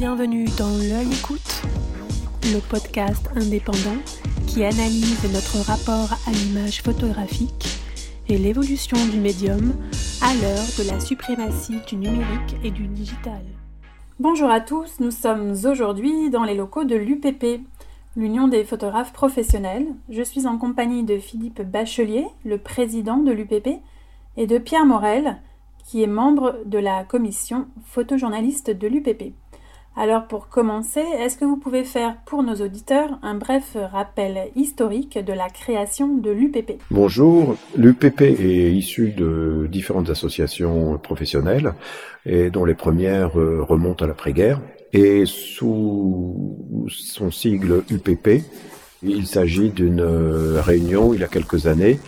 Bienvenue dans L'œil écoute, le podcast indépendant qui analyse notre rapport à l'image photographique et l'évolution du médium à l'heure de la suprématie du numérique et du digital. Bonjour à tous, nous sommes aujourd'hui dans les locaux de l'UPP, l'Union des photographes professionnels. Je suis en compagnie de Philippe Bachelier, le président de l'UPP, et de Pierre Morel, qui est membre de la commission photojournaliste de l'UPP. Alors pour commencer, est-ce que vous pouvez faire pour nos auditeurs un bref rappel historique de la création de l'UPP Bonjour, l'UPP est issu de différentes associations professionnelles et dont les premières euh, remontent à l'après-guerre. Et sous son sigle UPP, il s'agit d'une euh, réunion il y a quelques années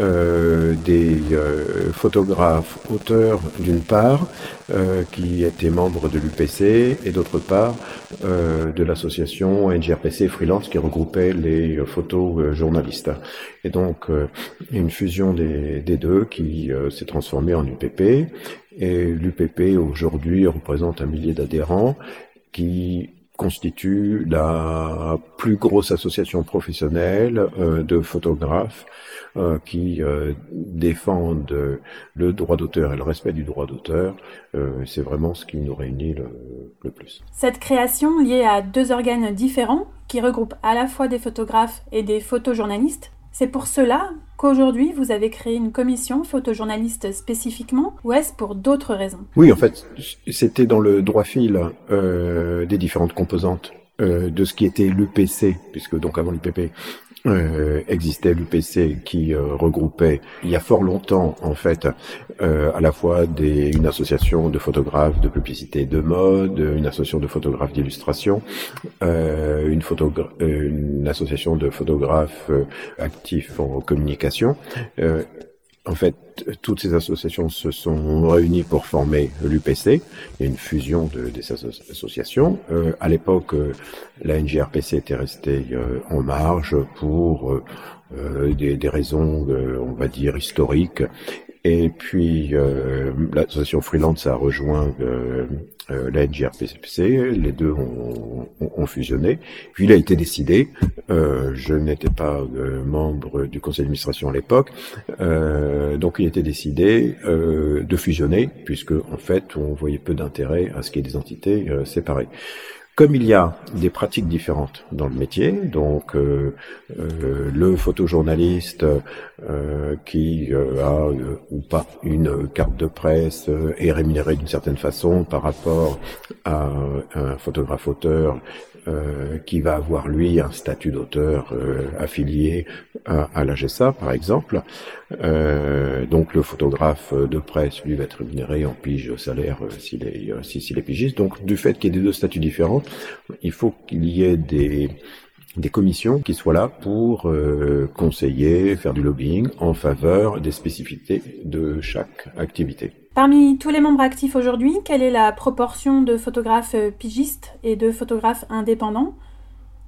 euh, des euh, photographes auteurs d'une part euh, qui étaient membres de l'UPC et d'autre part euh, de l'association NGRPC Freelance qui regroupait les photojournalistes. Et donc une fusion des, des deux qui s'est transformée en UPP et l'UPP aujourd'hui représente un millier d'adhérents qui constitue la plus grosse association professionnelle euh, de photographes euh, qui euh, défendent le droit d'auteur et le respect du droit d'auteur. C'est vraiment ce qui nous réunit le plus. Cette création liée à deux organes différents qui regroupent à la fois des photographes et des photojournalistes c'est pour cela qu'aujourd'hui vous avez créé une commission photojournaliste spécifiquement ou est-ce pour d'autres raisons? Oui, en fait, c'était dans le droit fil euh, des différentes composantes euh, de ce qui était l'UPC, puisque donc avant l'UPP, euh, existait l'UPC qui euh, regroupait il y a fort longtemps en fait euh, à la fois des, une association de photographes de publicité de mode, une association de photographes d'illustration, euh, une, une association de photographes actifs en communication en fait, toutes ces associations se sont réunies pour former l'UPC. Il y a une fusion de, des associations. Euh, à l'époque, euh, la NGRPC était restée euh, en marge pour euh, des, des, raisons, on va dire, historiques. Et puis, l'association Freelance a rejoint euh, la NGRPC, les deux ont, fusionné. Puis il a été décidé, euh, je n'étais pas euh, membre du conseil d'administration à l'époque, euh, donc il a été décidé de fusionner, puisque en fait on voyait peu d'intérêt à ce qu'il y ait des entités séparées. Comme il y a des pratiques différentes dans le métier, donc euh, euh, le photojournaliste euh, qui a ou pas une carte de presse est rémunéré d'une certaine façon par rapport à un photographe auteur euh, qui va avoir lui un statut d'auteur euh, affilié à, à l'AGSA par exemple. Euh, donc le photographe de presse lui va être rémunéré en pige salaire s'il est s'il est pigiste. Donc du fait qu'il y ait des deux statuts différents, il faut qu'il y ait des des commissions qui soient là pour conseiller, faire du lobbying en faveur des spécificités de chaque activité. Parmi tous les membres actifs aujourd'hui, quelle est la proportion de photographes euh, pigistes et de photographes indépendants?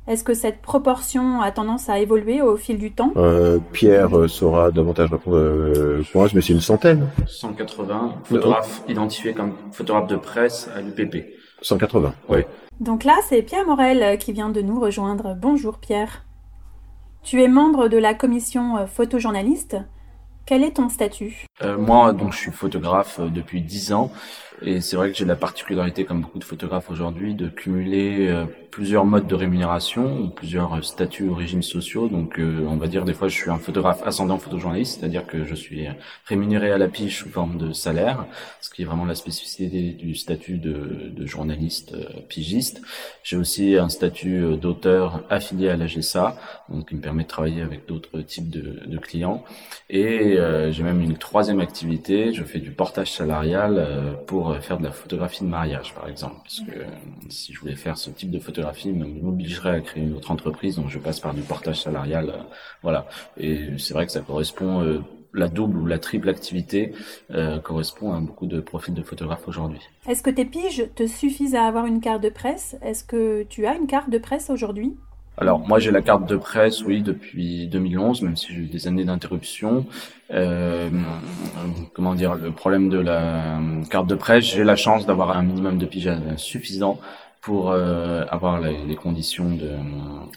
Est-ce que cette proportion a tendance à évoluer au fil du temps? Euh, Pierre euh, saura davantage répondre euh, pour mais c'est une centaine. 180 photographes identifiés comme photographes de presse à l'UPP. 180, oui. Donc là, c'est Pierre Morel qui vient de nous rejoindre. Bonjour Pierre. Tu es membre de la commission photojournaliste. Quel est ton statut? Euh, Moi, donc, je suis photographe euh, depuis 10 ans et c'est vrai que j'ai la particularité, comme beaucoup de photographes aujourd'hui, de cumuler euh, plusieurs modes de rémunération, plusieurs euh, statuts ou régimes sociaux. Donc, euh, on va dire des fois, je suis un photographe ascendant photojournaliste, c'est-à-dire que je suis rémunéré à la piche sous forme de salaire, ce qui est vraiment la spécificité du statut de, de journaliste pigiste. J'ai aussi un statut d'auteur affilié à la GSA, donc qui me permet de travailler avec d'autres types de, de, clients. Et j'ai même une troisième activité, je fais du portage salarial pour euh, faire de la photographie de mariage, par exemple. Parce que euh, si je voulais faire ce type de photographie, m'obligerait à créer une autre entreprise, donc je passe par du portage salarial. Euh, voilà. Et c'est vrai que ça correspond la double ou la triple activité correspond à beaucoup de profils de photographes aujourd'hui. Est-ce que tes piges te suffisent à avoir une carte de presse? Est-ce que tu as une carte de presse aujourd'hui? Alors moi j'ai la carte de presse, oui, depuis 2011, même si j'ai eu des années d'interruption. Euh, comment dire, le problème de la carte de presse, j'ai la chance d'avoir un minimum de pigeons suffisant pour euh, avoir les, les conditions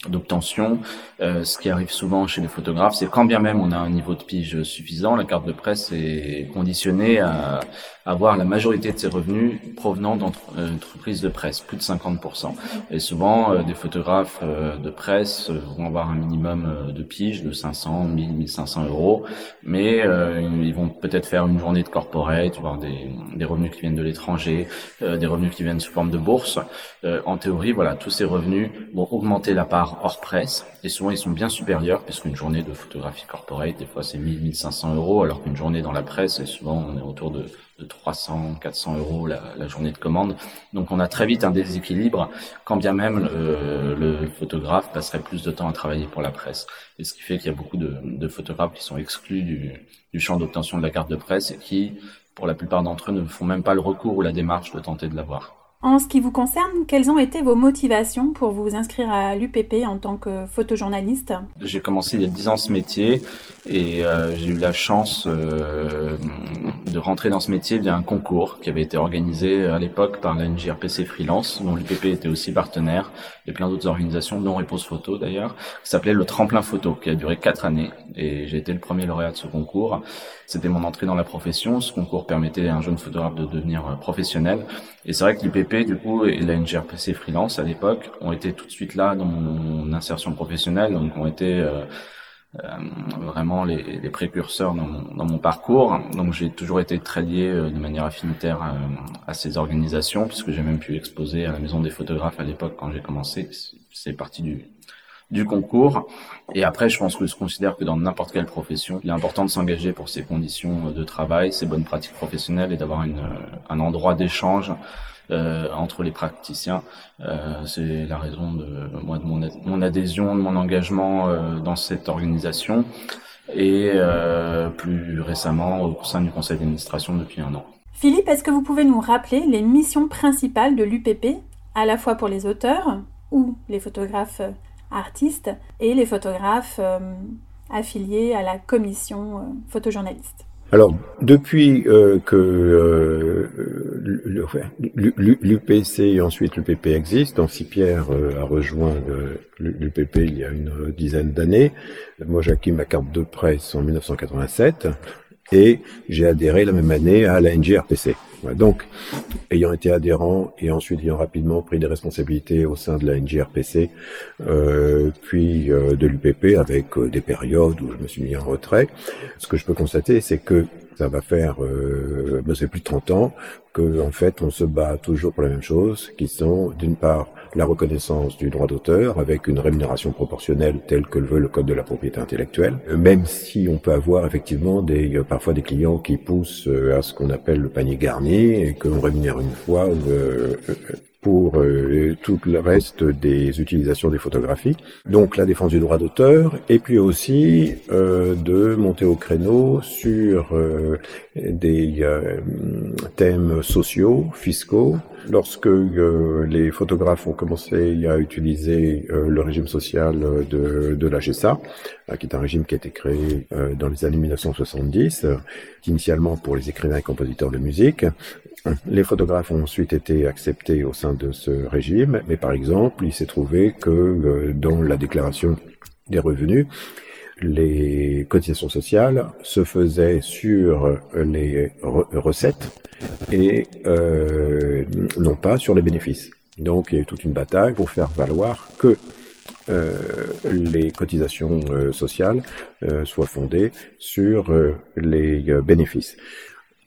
d'obtention. Euh, ce qui arrive souvent chez les photographes, c'est quand bien même on a un niveau de pige suffisant, la carte de presse est conditionnée à avoir la majorité de ses revenus provenant d'entreprises de presse, plus de 50%. Et souvent, euh, des photographes euh, de presse vont avoir un minimum de pige de 500, 1000, 1500 euros, mais ils vont peut-être faire une journée de corporate, voir des, des revenus qui viennent de l'étranger, des revenus qui viennent sous forme de bourse. Euh, en théorie, voilà, tous ces revenus vont augmenter la part hors presse, et souvent ils sont bien supérieurs, puisqu'une journée de photographie corporate, des fois c'est 1000, 1500 euros, alors qu'une journée dans la presse, et souvent on est autour de, 300, 400 euros la, journée de commande. Donc on a très vite un déséquilibre, quand bien même le, photographe passerait plus de temps à travailler pour la presse. Et ce qui fait qu'il y a beaucoup de, photographes qui sont exclus du, du champ d'obtention de la carte de presse et qui, pour la plupart d'entre eux, ne font même pas le recours ou la démarche de tenter de l'avoir. En ce qui vous concerne, quelles ont été vos motivations pour vous inscrire à l'UPP en tant que photojournaliste? J'ai commencé il y a 10 ans ce métier et euh, j'ai eu la chance euh, de rentrer dans ce métier via un concours qui avait été organisé à l'époque par la Freelance, dont l'UPP était aussi partenaire, et plein d'autres organisations, dont Réponse Photo d'ailleurs, qui s'appelait le Tremplin Photo, qui a duré 4 années et j'ai été le premier lauréat de ce concours. C'était mon entrée dans la profession. Ce concours permettait à un jeune photographe de devenir euh, professionnel. Et c'est vrai que l'IPP, du coup, et la NGRPC freelance à l'époque ont été tout de suite là dans mon insertion professionnelle, donc ont été euh, euh, vraiment les, les précurseurs dans mon, dans mon, parcours. Donc j'ai toujours été très lié de manière affinitaire à ces organisations, puisque j'ai même pu exposer à la Maison des photographes à l'époque quand j'ai commencé. C'est parti du, du concours. Et après, je pense que je considère que dans n'importe quelle profession, il est important de s'engager pour ses conditions de travail, ses bonnes pratiques professionnelles et d'avoir un endroit d'échange euh, entre les praticiens. Euh, c'est la raison de moi de mon, adhésion, de mon engagement euh, dans cette organisation et plus récemment au sein du conseil d'administration depuis un an. Philippe, est-ce que vous pouvez nous rappeler les missions principales de l'UPP, à la fois pour les auteurs ou les photographes artistes et les photographes euh, affiliés à la commission euh, photojournaliste. Alors, depuis euh, que l'UPC et ensuite l'UPP existent, Pierre a rejoint l'UPP il y a une dizaine d'années. Moi, j'ai acquis ma carte de presse en 1987 et j'ai adhéré la même année à la NGRPC. Donc, ayant été adhérent et ensuite ayant rapidement pris des responsabilités au sein de la NGRPC, euh, puis euh, de l'UPP avec euh, des périodes où je me suis mis en retrait, ce que je peux constater, c'est que ça va faire, ben, c'est plus de 30 ans, que en fait on se bat toujours pour la même chose, qui sont d'une part la reconnaissance du droit d'auteur avec une rémunération proportionnelle telle que le veut le code de la propriété intellectuelle, même si on peut avoir effectivement des euh, parfois des clients qui poussent euh, à ce qu'on appelle le panier garni et que l'on rémunère une fois euh, pour tout le reste des utilisations des photographies. Donc la défense du droit d'auteur et puis aussi de monter au créneau sur des euh, thèmes sociaux, fiscaux. Lorsque les photographes ont commencé à utiliser le régime social de, de la GESA, qui est un régime qui a été créé dans les années 1970, initialement pour les écrivains et compositeurs de musique, les photographes ont ensuite été acceptés au sein de ce régime, mais par exemple, il s'est trouvé que euh, dans la déclaration des revenus, les cotisations sociales se faisaient sur les recettes et euh, non pas sur les bénéfices. Donc il y a eu toute une bataille pour faire valoir que euh, les cotisations sociales soient fondées sur les bénéfices.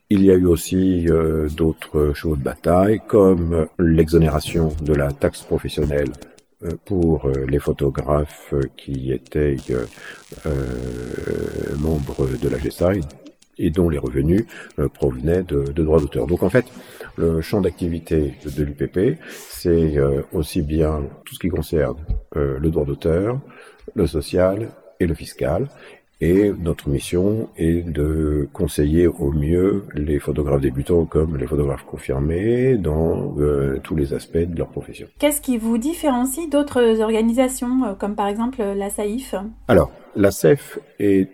Il y a eu aussi euh, d'autres choses de bataille, comme l'exonération de la taxe professionnelle euh, pour euh, les photographes qui étaient membres de la GSI et dont les revenus provenaient de, de droits d'auteur. Donc en fait, le champ d'activité de l'UPP, c'est aussi bien tout ce qui concerne le droit d'auteur, le social et le fiscal. Et notre mission est de conseiller au mieux les photographes débutants comme les photographes confirmés dans euh, tous les aspects de leur profession. Qu'est-ce qui vous différencie d'autres organisations, euh, comme par exemple la SAIF Alors, la SAIF est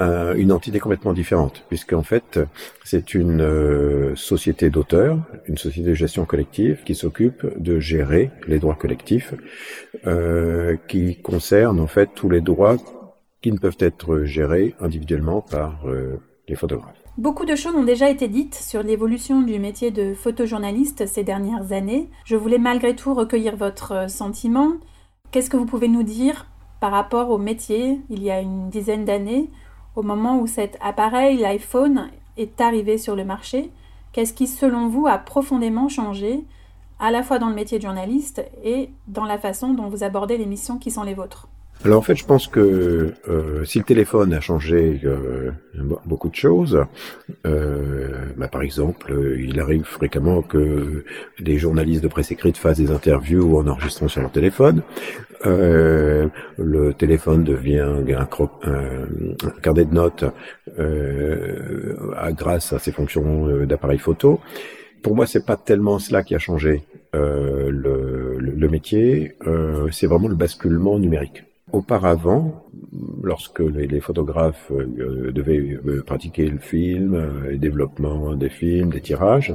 une entité complètement différente, puisqu'en fait, c'est une euh, société d'auteurs, une société de gestion collective qui s'occupe de gérer les droits collectifs, euh, qui concernent en fait tous les droits ne peuvent être gérés individuellement par euh, les photographes. Beaucoup de choses ont déjà été dites sur l'évolution du métier de photojournaliste ces dernières années. Je voulais malgré tout recueillir votre sentiment. Qu'est-ce que vous pouvez nous dire par rapport au métier il y a une dizaine d'années au moment où cet appareil, l'iPhone, est arrivé sur le marché, qu'est-ce qui, selon vous, a profondément changé, à la fois dans le métier de journaliste et dans la façon dont vous abordez les missions qui sont les vôtres? Alors en fait, je pense que euh, si le téléphone a changé euh, beaucoup de choses, euh, bah, par exemple, il arrive fréquemment que des journalistes de presse écrite fassent des interviews en enregistrant sur leur téléphone. Euh, le téléphone devient un, un, carnet de notes euh, grâce à ses fonctions euh, d'appareil photo. Pour moi, c'est pas tellement cela qui a changé euh, le, le, métier. Euh, c'est vraiment le basculement numérique. Auparavant, lorsque les, photographes devaient pratiquer le film, le développement des films, des tirages,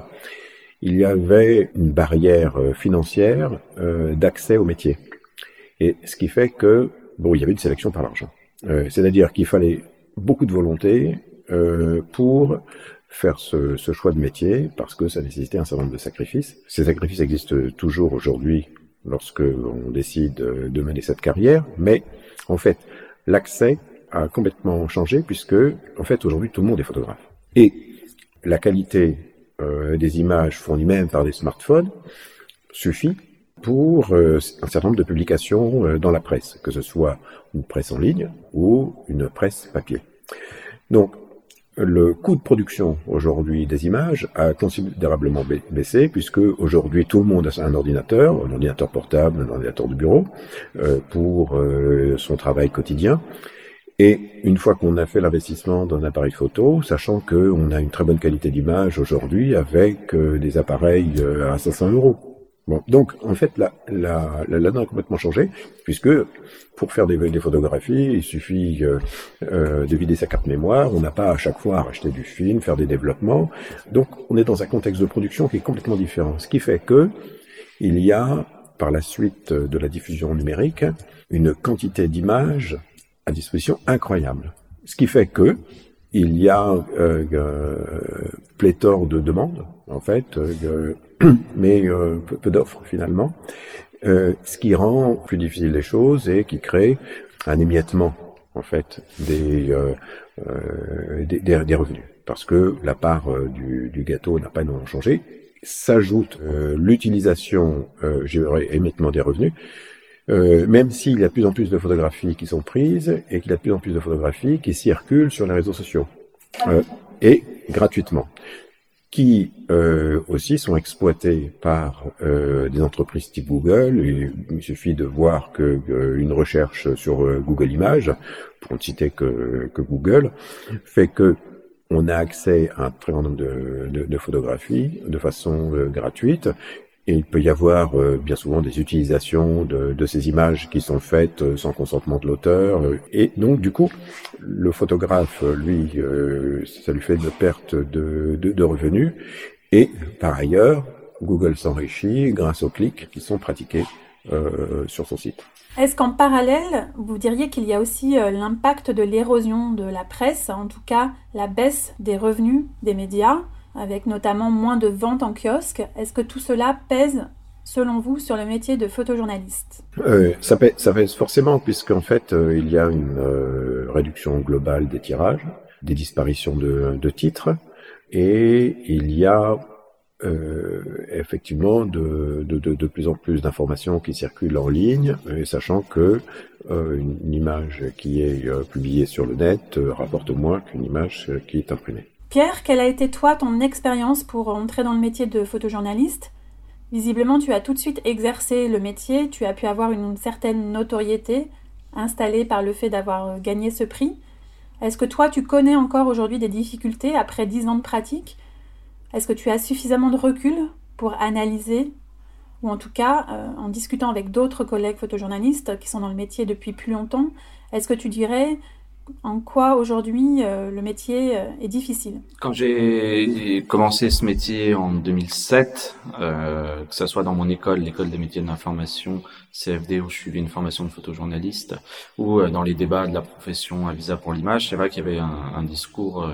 il y avait une barrière financière d'accès au métier. Et ce qui fait que, bon, il y avait une sélection par l'argent. Euh, c'est-à-dire qu'il fallait beaucoup de volonté euh, pour faire ce, choix de métier, parce que ça nécessitait un certain nombre de sacrifices. Ces sacrifices existent toujours aujourd'hui lorsque on décide de mener cette carrière, mais en fait, l'accès a complètement changé puisque, en fait, aujourd'hui, tout le monde est photographe. Et la qualité euh, des images fournies même par des smartphones suffit pour euh, un certain nombre de publications euh, dans la presse, que ce soit une presse en ligne ou une presse papier. Donc, le coût de production aujourd'hui des images a considérablement baissé puisque aujourd'hui tout le monde a un ordinateur, un ordinateur portable, un ordinateur de bureau euh, pour son travail quotidien. Et une fois qu'on a fait l'investissement d'un appareil photo, sachant qu'on a une très bonne qualité d'image aujourd'hui avec des appareils à 500 euros. Bon, donc en fait, la, la, la, a complètement changé, puisque pour faire des, des photographies, il suffit euh, euh, de vider sa carte mémoire, on n'a pas à chaque fois à racheter du film, faire des développements. Donc on est dans un contexte de production qui est complètement différent, ce qui fait que il y a, par la suite de la diffusion numérique, une quantité d'images à disposition incroyable. Ce qui fait que il y a euh, euh, pléthore de demandes, en fait, euh, mais euh, peu, d'offres finalement, euh, ce qui rend plus difficile les choses et qui crée un émiettement, en fait, des, des, des, revenus. Parce que la part du, du gâteau n'a pas énormément changé. S'ajoute l'utilisation, euh, émiettement des revenus, euh, même s'il y a de plus en plus de photographies qui sont prises et qu'il y a de plus en plus de photographies qui circulent sur les réseaux sociaux euh, et gratuitement, qui euh, aussi sont exploitées par euh, des entreprises type Google. il suffit de voir que une recherche sur Google Images, pour ne citer que, que Google, fait que on a accès à un très grand nombre de, de, de photographies de façon gratuite et il peut y avoir euh, bien souvent des utilisations de, de, ces images qui sont faites euh, sans consentement de l'auteur. Euh, et donc, du coup, le photographe, lui, ça lui fait une perte de, de, de revenus. Et par ailleurs, Google s'enrichit grâce aux clics qui sont pratiqués euh, sur son site. Est-ce qu'en parallèle, vous diriez qu'il y a aussi l'impact de l'érosion de la presse, en tout cas la baisse des revenus des médias? Avec notamment moins de ventes en kiosque. Est-ce que tout cela pèse, selon vous, sur le métier de photojournaliste? Euh, ça, pèse, ça pèse forcément, puisqu'en fait, euh, il y a une euh, réduction globale des tirages, des disparitions de, titres, et il y a effectivement de, plus en plus d'informations qui circulent en ligne, sachant que une, image qui est publiée sur le net rapporte moins qu'une image qui est imprimée. Pierre, quelle a été toi ton expérience pour entrer dans le métier de photojournaliste? Visiblement, tu as tout de suite exercé le métier, tu as pu avoir une certaine notoriété installée par le fait d'avoir gagné ce prix. Est-ce que toi, tu connais encore aujourd'hui des difficultés après dix ans de pratique? Est-ce que tu as suffisamment de recul pour analyser, ou en tout cas, euh, en discutant avec d'autres collègues photojournalistes qui sont dans le métier depuis plus longtemps, est-ce que tu dirais en quoi aujourd'hui euh, le métier euh, est difficile. Quand j'ai commencé ce métier en 2007, euh, que ce soit dans mon école, l'école des métiers de l'information, CFD, où je suivais une formation de photojournaliste, ou euh, dans les débats de la profession à visa pour l'image, c'est vrai qu'il y avait un, un discours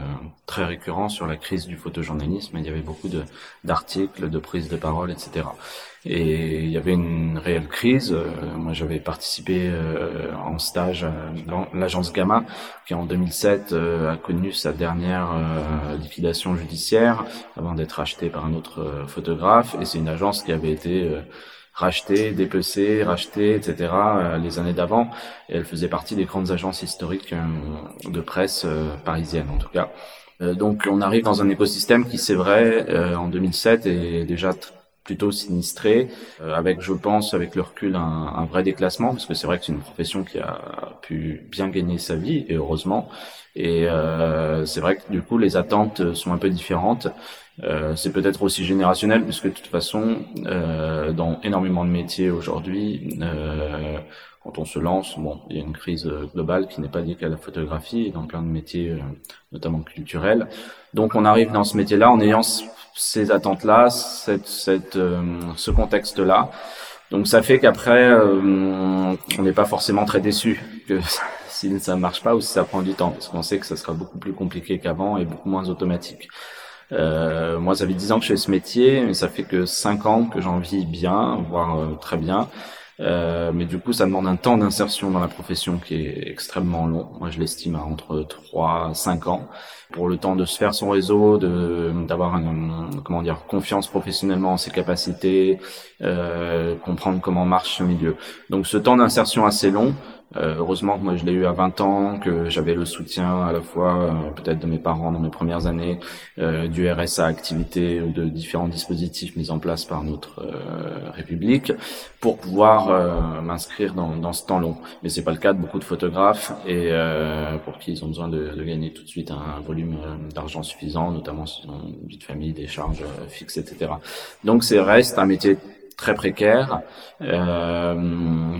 très récurrent sur la crise du photojournalisme. Il y avait beaucoup d'articles, de prises de parole, etc. Et il y avait une réelle crise. moi, j'avais participé en stage à l'agence Gamma qui en 2007 euh, a connu sa dernière euh, liquidation judiciaire avant d'être acheté par un autre euh, photographe. Et c'est une agence qui avait été rachetée, dépecée, rachetée, etc. les années d'avant. Elle faisait partie des grandes agences historiques de presse parisienne, en tout cas. donc on arrive dans un écosystème qui, c'est vrai, en 2007 est déjà plutôt sinistré, euh, avec, je pense, avec le recul, un, un vrai déclassement, parce que c'est vrai que c'est une profession qui a pu bien gagner sa vie, et heureusement. Et euh, c'est vrai que du coup, les attentes sont un peu différentes. Euh, c'est peut-être aussi générationnel, puisque de toute façon, euh, dans énormément de métiers aujourd'hui, euh, quand on se lance, bon, il y a une crise globale qui n'est pas liée qu'à la photographie, dans plein de métiers, euh, notamment culturels. Donc on arrive dans ce métier-là en ayant ces attentes-là, cette, cette, euh, ce contexte-là. Donc ça fait qu'après, euh, on n'est pas forcément très déçu que si ça ne marche pas ou si ça prend du temps, parce qu'on sait que ça sera beaucoup plus compliqué qu'avant et beaucoup moins automatique. Euh, moi, ça fait 10 ans que je fais ce métier, mais ça fait que 5 ans que j'en vis bien, voire euh, très bien. Euh, mais du coup, ça demande un temps d'insertion dans la profession qui est extrêmement long. Moi, je l'estime à entre 3 5 ans pour le temps de se faire son réseau, de d'avoir comment dire confiance professionnellement en ses capacités, euh, comprendre comment marche ce milieu. Donc ce temps d'insertion assez long, euh, heureusement que moi je l'ai eu à 20 ans, que j'avais le soutien à la fois euh, peut-être de mes parents dans mes premières années, euh, du RSA activité, de différents dispositifs mis en place par notre euh, République, pour pouvoir euh, m'inscrire dans, dans, ce temps long. Mais c'est pas le cas de beaucoup de photographes et pour qui ils ont besoin de, de, gagner tout de suite un, volume d'argent suffisant, notamment ont une vie de famille, des charges fixes, etc. Donc c'est reste un métier très précaire. Euh,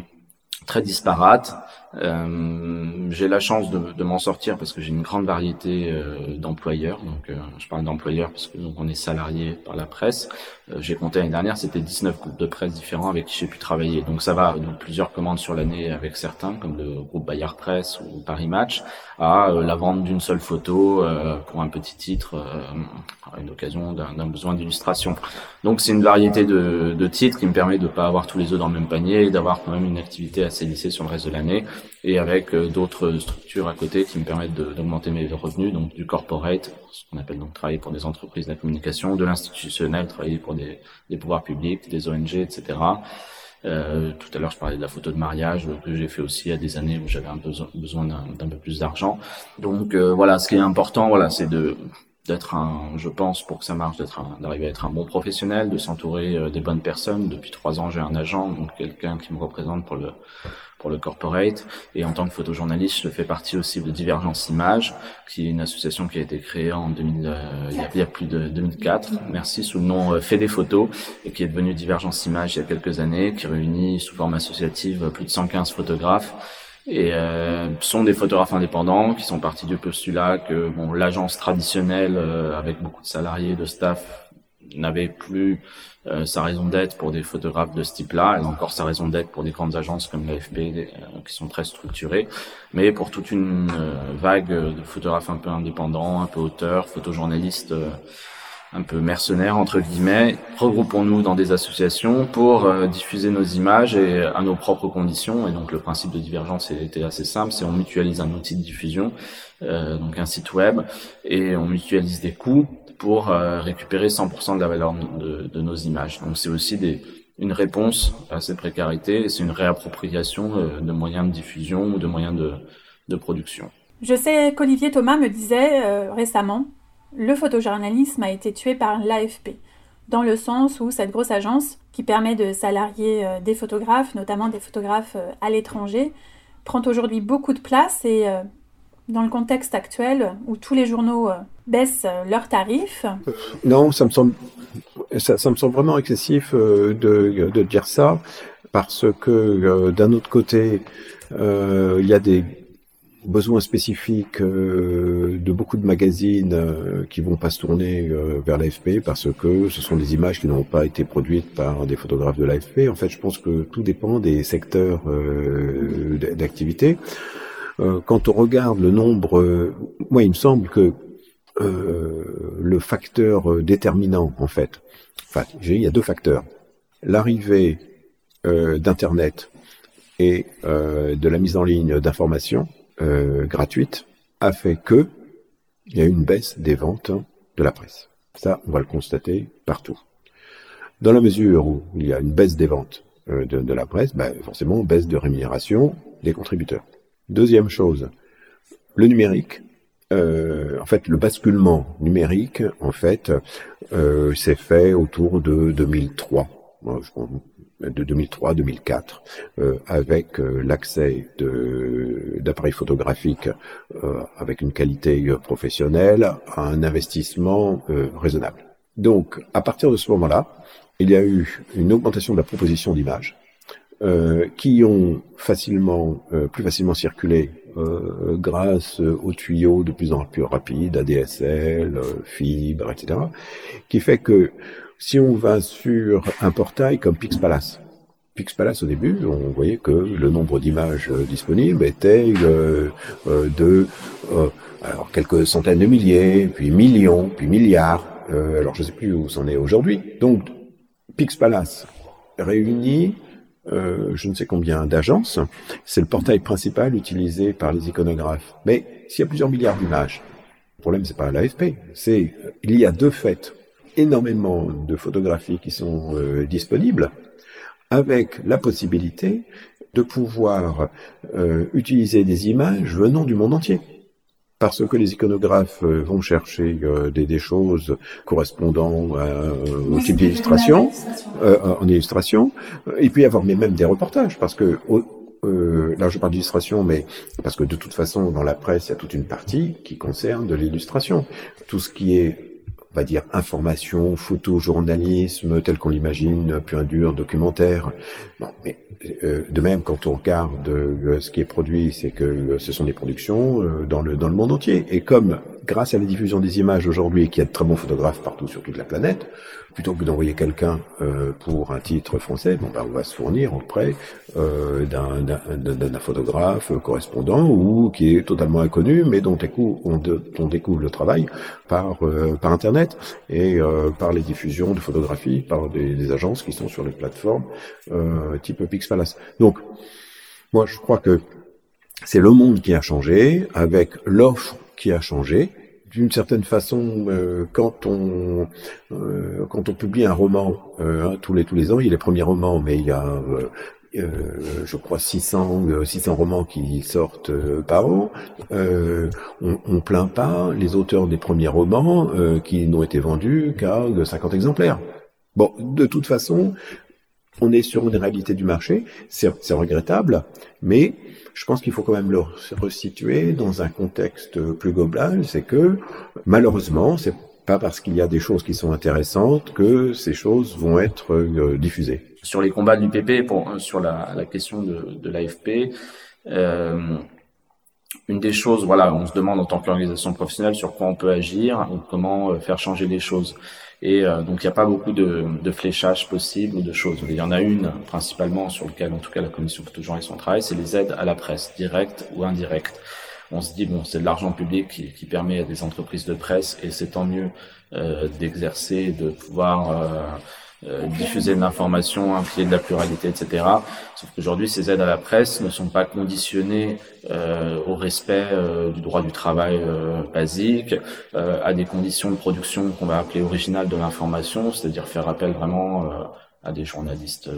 très disparate. Euh, j'ai la chance de, de m'en sortir parce que j'ai une grande variété euh, d'employeurs. Donc, euh, je parle d'employeurs parce que donc, on est salarié par la presse. Euh, j'ai compté l'année dernière, c'était 19 groupes de presse différents avec qui j'ai pu travailler. Donc, ça va donc plusieurs commandes sur l'année avec certains, comme le groupe Bayard Presse ou Paris Match, à euh, la vente d'une seule photo pour un petit titre, à une occasion d'un besoin d'illustration. Donc, c'est une variété de, de titres qui me permet de pas avoir tous les œufs dans le même panier et d'avoir quand même une activité assez lissée sur le reste de l'année et avec euh, d'autres structures à côté qui me permettent d'augmenter mes revenus, donc du corporate, ce qu'on appelle donc travailler pour des entreprises de la communication, de l'institutionnel, travailler pour des, pouvoirs publics, des ONG, etc. Euh, tout à l'heure, je parlais de la photo de mariage que j'ai fait aussi à des années où j'avais un besoin, besoin d'un peu plus d'argent. Donc euh, voilà, ce qui est important, voilà, c'est de d'être un, je pense, pour que ça marche, d'arriver à être un bon professionnel, de s'entourer euh, des bonnes personnes. Depuis trois ans, j'ai un agent, donc quelqu'un qui me représente pour le pour le corporate. Et en tant que photojournaliste, je fais partie aussi de Divergence Images, qui est une association qui a été créée en 2000, euh, il, y a, plus de 2004, merci, sous le nom euh, Fait des photos, et qui est devenue Divergence Images il y a quelques années, qui réunit sous forme associative plus de 115 photographes et euh, sont des photographes indépendants qui sont partis du postulat que bon l'agence traditionnelle euh, avec beaucoup de salariés de staff n'avait plus euh, sa raison d'être pour des photographes de ce type-là, a encore sa raison d'être pour des grandes agences comme l'AFP euh, qui sont très structurées, mais pour toute une vague de photographes un peu indépendants, un peu auteurs, photojournalistes un peu mercenaires entre guillemets, regroupons-nous dans des associations pour euh, diffuser nos images et à nos propres conditions. Et donc le principe de divergence était assez simple, c'est on mutualise un outil de diffusion, euh, donc un site web, et on mutualise des coûts pour euh, récupérer 100% de la valeur de, de, nos images. Donc c'est aussi des, une réponse à cette précarité, et c'est une réappropriation euh, de moyens de diffusion ou de moyens de, de production. Je sais qu'Olivier Thomas me disait euh, récemment le photojournalisme a été tué par l'AFP, dans le sens où cette grosse agence, qui permet de salarier euh, des photographes, notamment des photographes euh, à l'étranger, prend aujourd'hui beaucoup de place et euh, dans le contexte actuel où tous les journaux baissent leurs tarifs. Non, ça me semble, ça, me semble vraiment excessif de, de, dire ça, parce que d'un autre côté, il y a des besoin spécifique euh, de beaucoup de magazines euh, qui vont pas se tourner euh, vers l'AFP parce que ce sont des images qui n'ont pas été produites par des photographes de l'AFP. En fait, je pense que tout dépend des secteurs d'activité. quand on regarde le nombre, moi, il me semble que le facteur déterminant, en fait, enfin, il y a deux facteurs. L'arrivée d'Internet et de la mise en ligne d'informations euh, gratuite a fait que il y a eu une baisse des ventes de la presse. Ça, on va le constater partout. Dans la mesure où il y a une baisse des ventes euh, de, la presse, ben, forcément, baisse de rémunération des contributeurs. Deuxième chose, le numérique. Euh, en fait, le basculement numérique, en fait, euh, s'est fait autour de 2003 de 2003-2004, euh, avec euh, l'accès d'appareils photographiques euh, avec une qualité professionnelle à un investissement raisonnable. Donc, à partir de ce moment-là, il y a eu une augmentation de la proposition d'images qui ont facilement, plus facilement circulé grâce aux tuyaux de plus en plus rapides, ADSL, fibre, etc., qui fait que si on va sur un portail comme Pixpalace, Pixpalace au début, on voyait que le nombre d'images euh, disponibles était euh, euh, de alors quelques centaines de milliers, puis millions, puis milliards. alors je ne sais plus où c'en est aujourd'hui. Donc Pixpalace réunit je ne sais combien d'agences. C'est le portail principal utilisé par les iconographes. Mais s'il y a plusieurs milliards d'images, le problème c'est pas l'AFP, c'est il y a deux faits énormément de photographies qui sont euh, disponibles, avec la possibilité de pouvoir euh, utiliser des images venant du monde entier. Parce que les iconographes euh, vont chercher des, des, choses correspondant au type d'illustration, en illustration, et puis avoir même des reportages, parce que là je parle d'illustration, mais parce que de toute façon dans la presse il y a toute une partie qui concerne de l'illustration. Tout ce qui est va dire information, photojournalisme tel qu'on l'imagine, pur dur, documentaire. Mais euh, de même, quand on regarde euh, ce qui est produit, c'est que euh, ce sont des productions dans le dans le monde entier. Et comme grâce à la diffusion des images aujourd'hui, qu'il y a de très bons photographes partout sur toute la planète, plutôt que d'envoyer quelqu'un euh, pour un titre français, bon, ben, on va se fournir auprès euh, d'un photographe correspondant ou qui est totalement inconnu, mais dont on, on découvre le travail par, euh, par Internet et euh, par les diffusions de photographies par des, des, agences qui sont sur les plateformes euh, type Pixpalace. Donc, moi, je crois que c'est le monde qui a changé, avec l'offre qui a changé, d'une certaine façon, euh, quand on euh, quand on publie un roman euh, tous les tous les ans, il y a les premiers romans, mais il y a je crois 600 600 romans qui sortent par an. on, on plaint pas les auteurs des premiers romans qui n'ont été vendus qu'à 50 exemplaires. Bon, de toute façon, on est sur une réalité du marché, c'est regrettable, mais je pense qu'il faut quand même le resituer dans un contexte plus global, c'est que malheureusement, c'est pas parce qu'il y a des choses qui sont intéressantes que ces choses vont être euh, diffusées. Sur les combats du PP, pour, euh, sur la, question de, de l'AFP, euh, une des choses, voilà, on se demande en tant qu'organisation professionnelle sur quoi on peut agir ou comment faire changer les choses. Et euh, donc, il n'y a pas beaucoup de, de fléchage possible ou de choses. Il y en a une, principalement, sur lequel, en tout cas, la commission photojournaliste son travail, c'est les aides à la presse, directes ou indirectes. On se dit, bon, c'est de l'argent public qui, qui, permet à des entreprises de presse, et c'est tant mieux euh, d'exercer, de pouvoir... Euh, euh, diffuser de l'information, impliquer de la pluralité, etc. Sauf qu'aujourd'hui, ces aides à la presse ne sont pas conditionnées euh, au respect euh, du droit du travail euh, basique, à des conditions de production qu'on va appeler originales de l'information, c'est-à-dire faire appel vraiment à des journalistes,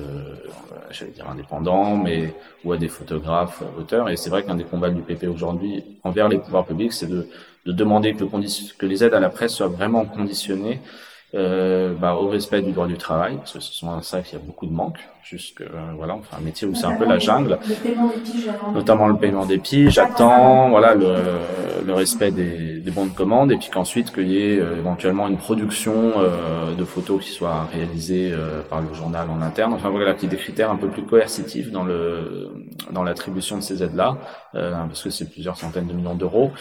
j'allais dire indépendants, mais ou à des photographes, auteurs. Et c'est vrai qu'un des combats du PP aujourd'hui envers les pouvoirs publics, c'est de, de, demander que, le que les aides à la presse soient vraiment conditionnées euh, bah, au respect du droit du travail, parce que ce sont ça qu'il y a beaucoup de manques, jusque euh, voilà, enfin un métier où c'est un peu la jungle, notamment le paiement des piges, j'attends, voilà le, le respect des, des bons de commande et puis qu'ensuite qu'il y ait éventuellement une production de photos qui soit réalisée par le journal en interne. Enfin voilà, qui des critères un peu plus coercitifs dans le dans l'attribution de ces aides-là, parce que c'est plusieurs centaines de millions d'euros.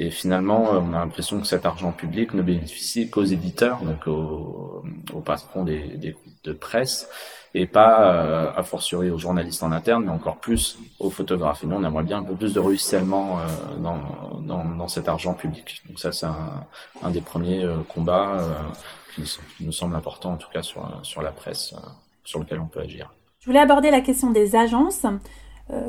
Et finalement, on a l'impression que cet argent public ne bénéficie qu'aux éditeurs, donc aux, aux patrons des, des groupes de presse et pas euh, a fortiori aux journalistes en interne, mais encore plus aux photographes. Et nous, on aimerait bien un peu plus de ruissellement euh, dans, dans, dans, cet argent public. Donc ça, c'est un, un, des premiers euh, combats euh, qui, qui, nous semble important, en tout cas sur, sur la presse, euh, sur lequel on peut agir. Je voulais aborder la question des agences.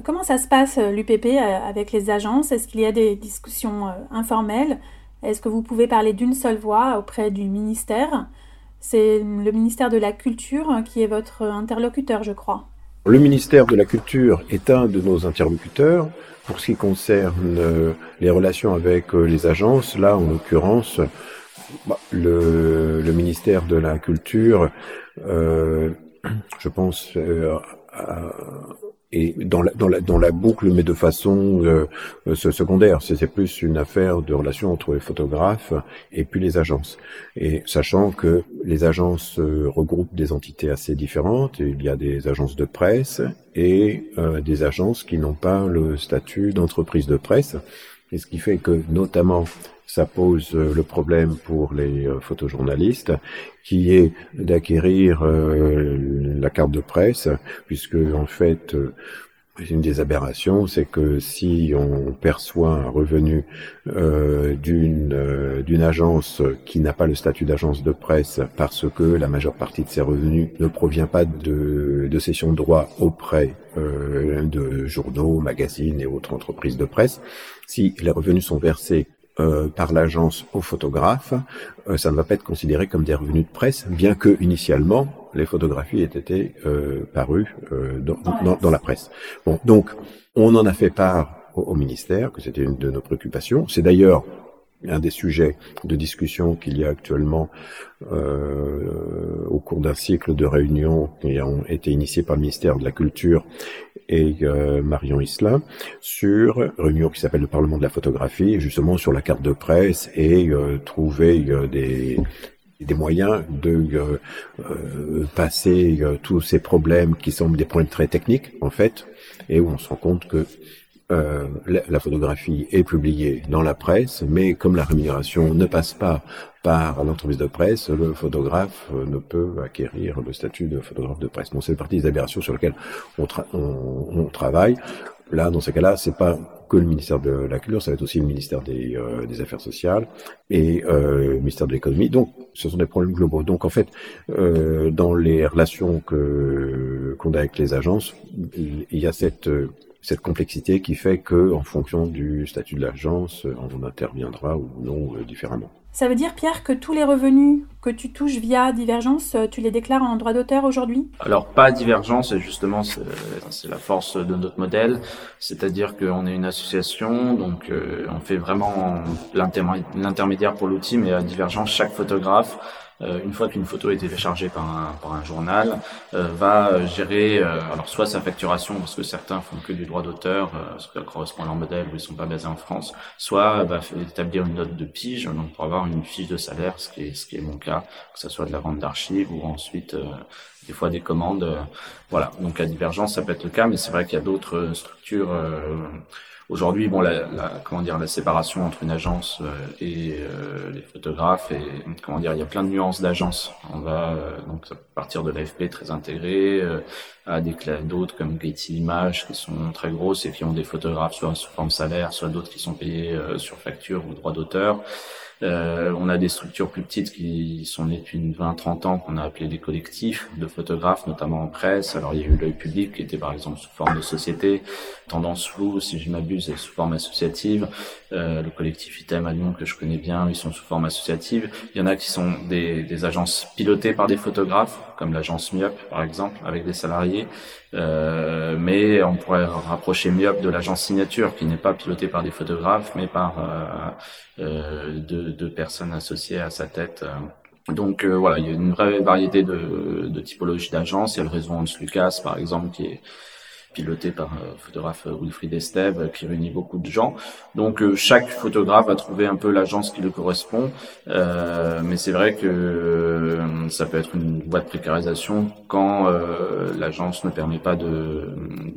comment ça se passe l'UPP avec les agences? Est-ce qu'il y a des discussions informelles? Est-ce que vous pouvez parler d'une seule voix auprès du ministère? C'est le ministère de la Culture qui est votre interlocuteur, je crois. Le ministère de la Culture est un de nos interlocuteurs. Pour ce qui concerne euh, les relations avec euh, les agences, là, en l'occurrence, bah, le, ministère de la Culture, euh, je pense, euh, et dans la, dans la, dans la boucle, mais de façon euh, euh secondaire. C'est plus une affaire de relation entre les photographes et puis les agences. Et sachant que les agences euh, regroupent des entités assez différentes, il y a des agences de presse et euh, des agences qui n'ont pas le statut d'entreprise de presse. Et ce qui fait que, notamment, ça pose euh, le problème pour les euh, photojournalistes, qui est d'acquérir euh, la carte de presse, puisque en fait, une des aberrations, c'est que si on perçoit un revenu euh, d'une d'une agence qui n'a pas le statut d'agence de presse parce que la majeure partie de ses revenus ne provient pas de, de cession de droits auprès euh, de journaux, magazines et autres entreprises de presse, si les revenus sont versés euh, par l'agence au photographe, euh, ça ne va pas être considéré comme des revenus de presse, bien que initialement les photographies aient été euh, parues euh, dans, dans, dans, la presse. Bon, donc on en a fait part au, au ministère que c'était une de nos préoccupations. C'est d'ailleurs un des sujets de discussion qu'il y a actuellement euh, au cours d'un cycle de réunions qui ont été initiés par le ministère de la Culture et euh, Marion Isla sur une réunion qui s'appelle le Parlement de la photographie, justement sur la carte de presse et euh, trouver euh, des des moyens de euh, passer tous ces problèmes qui semblent des points très techniques en fait et où on se rend compte que euh, la, photographie est publiée dans la presse, mais comme la rémunération ne passe pas par l'entreprise de presse, le photographe euh, ne peut acquérir le statut de photographe de presse. Bon, c'est partie des aberrations sur lesquelles on, on, on travaille. Là, dans ces cas-là, c'est pas que le ministère de la Culture, ça va être aussi le ministère des, euh, des Affaires sociales et euh, le ministère de l'économie. Donc, ce sont des problèmes globaux. Donc, en fait, euh, dans les relations qu'on a avec les agences, il y a cette cette complexité qui fait que, en fonction du statut de l'agence, on interviendra ou non euh, différemment. Ça veut dire, Pierre, que tous les revenus que tu touches via Divergence, euh, tu les déclares en droit d'auteur aujourd'hui? Alors, pas Divergence, justement, c'est la force de notre modèle. C'est-à-dire qu'on est une association, donc euh, on fait vraiment l'intermédiaire pour l'outil, mais à Divergence, chaque photographe euh, une fois qu'une photo est téléchargée par un, par un journal, euh, va gérer euh, alors soit sa facturation parce que certains font que du droit d'auteur, parce que correspond à leur modèle où ils sont pas basés en France, soit va établir une note de pige donc pour avoir une fiche de salaire, ce qui est ce qui est mon cas, que ce soit de la vente d'archives ou ensuite des fois des commandes. voilà, donc à divergence ça peut être le cas, mais c'est vrai qu'il y a d'autres structures Aujourd'hui, bon, la, la, comment dire, la séparation entre une agence euh, et euh, les photographes et comment dire, il y a plein de nuances d'agence. On va euh, donc partir de l'AFP très intégré à des d'autres comme Getty Images qui sont très grosses et qui ont des photographes soit sous forme salaire, soit d'autres qui sont payés sur facture ou droit d'auteur. Euh, on a des structures plus petites qui sont nées depuis 20-30 ans qu'on a appelé des collectifs de photographes, notamment en presse. Alors il y a eu l'œil public qui était par exemple sous forme de société, tendance floue si je m'abuse, sous forme associative. Euh, le collectif Item à Lyon que je connais bien, ils sont sous forme associative. Il y en a qui sont des, des agences pilotées par des photographes, comme l'agence MIOP par exemple, avec des salariés. Euh, mais on pourrait rapprocher MIOP de l'agence Signature, qui n'est pas pilotée par des photographes, mais par euh, euh deux, deux, personnes associées à sa tête. Donc euh, voilà, il y a une vraie variété de, de typologies d'agences. Il y a le réseau Hans Lucas, par exemple, qui est piloté par un photographe Wilfried Esteve, qui réunit beaucoup de gens. Donc chaque photographe va trouver un peu l'agence qui le correspond, mais c'est vrai que ça peut être une voie de précarisation quand l'agence ne permet pas de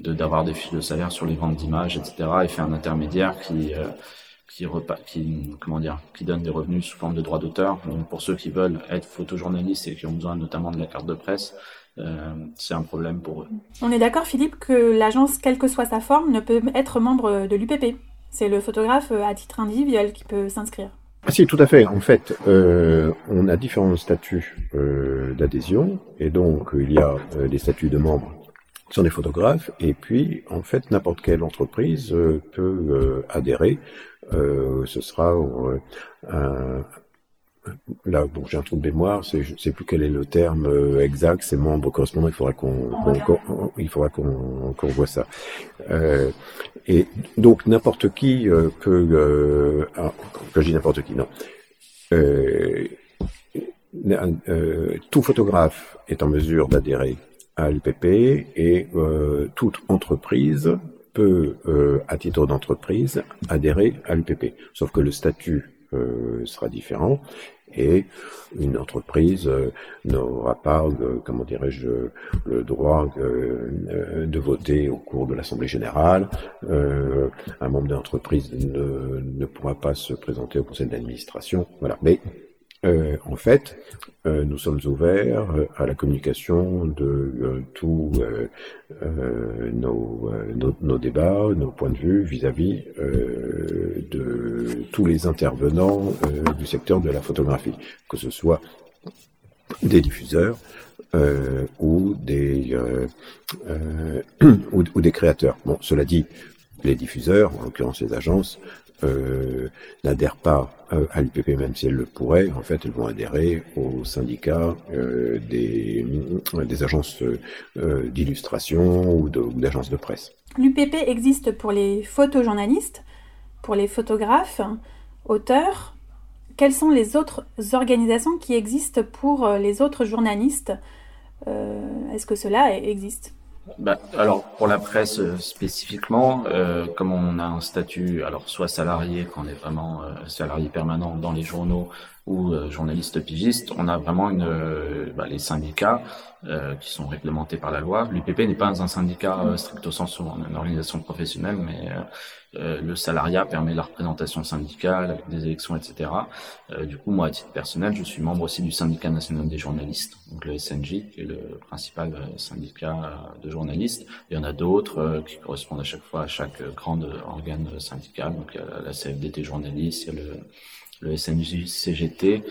d'avoir des fiches de salaire sur les ventes d'images, etc. et fait un intermédiaire qui qui, qui, comment dire, qui donne des revenus sous forme de droits d'auteur. Donc pour ceux qui veulent être photojournalistes et qui ont besoin notamment de la carte de presse, euh, c'est un problème pour eux. On est d'accord, Philippe, que l'agence, quelle que soit sa forme, ne peut être membre de l'UPP. C'est le photographe euh, à titre individuel qui peut s'inscrire. Ah si, tout à fait. En fait, euh, on a différents statuts euh, d'adhésion, et donc il y a euh, les statuts de membres qui sont des photographes, et puis en fait n'importe quelle entreprise euh, peut adhérer euh, ce sera euh, un, là bon j'ai un trou de mémoire je sais plus quel est le terme euh, exact c'est membre correspondant il faudra qu'on il faudra qu'on voit ça. Euh, et donc n'importe qui peut euh, ah, quand je dis n'importe qui non. Tout photographe est en mesure d'adhérer à l'UPP et toute entreprise peut, euh, à titre d'entreprise, adhérer à l'UPP. Sauf que le statut euh, sera différent et une entreprise euh, n'aura pas, comment dirais-je, le droit de voter au cours de l'Assemblée générale. un membre d'entreprise ne, ne pourra pas se présenter au conseil d'administration. Voilà. Euh, en fait, euh, nous sommes ouverts euh, à la communication de tous nos, nos, débats, nos points de vue vis-à-vis de tous les intervenants du secteur de la photographie, que ce soit des diffuseurs ou des ou, des créateurs. Bon, cela dit, les diffuseurs, en l'occurrence les agences, euh, n'adhèrent pas euh, à l'UPP, même si elles le pourraient, en fait, elles vont adhérer au syndicat euh, des, des agences d'illustration ou d'agences de, presse. L'UPP existe pour les photojournalistes, pour les photographes, auteurs. Quelles sont les autres organisations qui existent pour les autres journalistes? Est-ce que cela existe? Bah, alors pour la presse euh, spécifiquement, euh, comme on a un statut, alors soit salarié quand on est vraiment euh, salarié permanent dans les journaux ou euh, journaliste pigiste, on a vraiment une, bah, les syndicats qui sont réglementés par la loi. L'UPP n'est pas un syndicat stricto sensu, une organisation professionnelle, mais euh, le salariat permet la représentation syndicale avec des élections, etc. Euh, du coup, moi, à titre personnel, je suis membre aussi du syndicat national des journalistes, donc le SNJ, qui est le principal euh, syndicat de journalistes. Il y en a d'autres qui correspondent à chaque fois à chaque grande organe syndical, donc la CFDT journaliste, il y a le le SNJ CGT,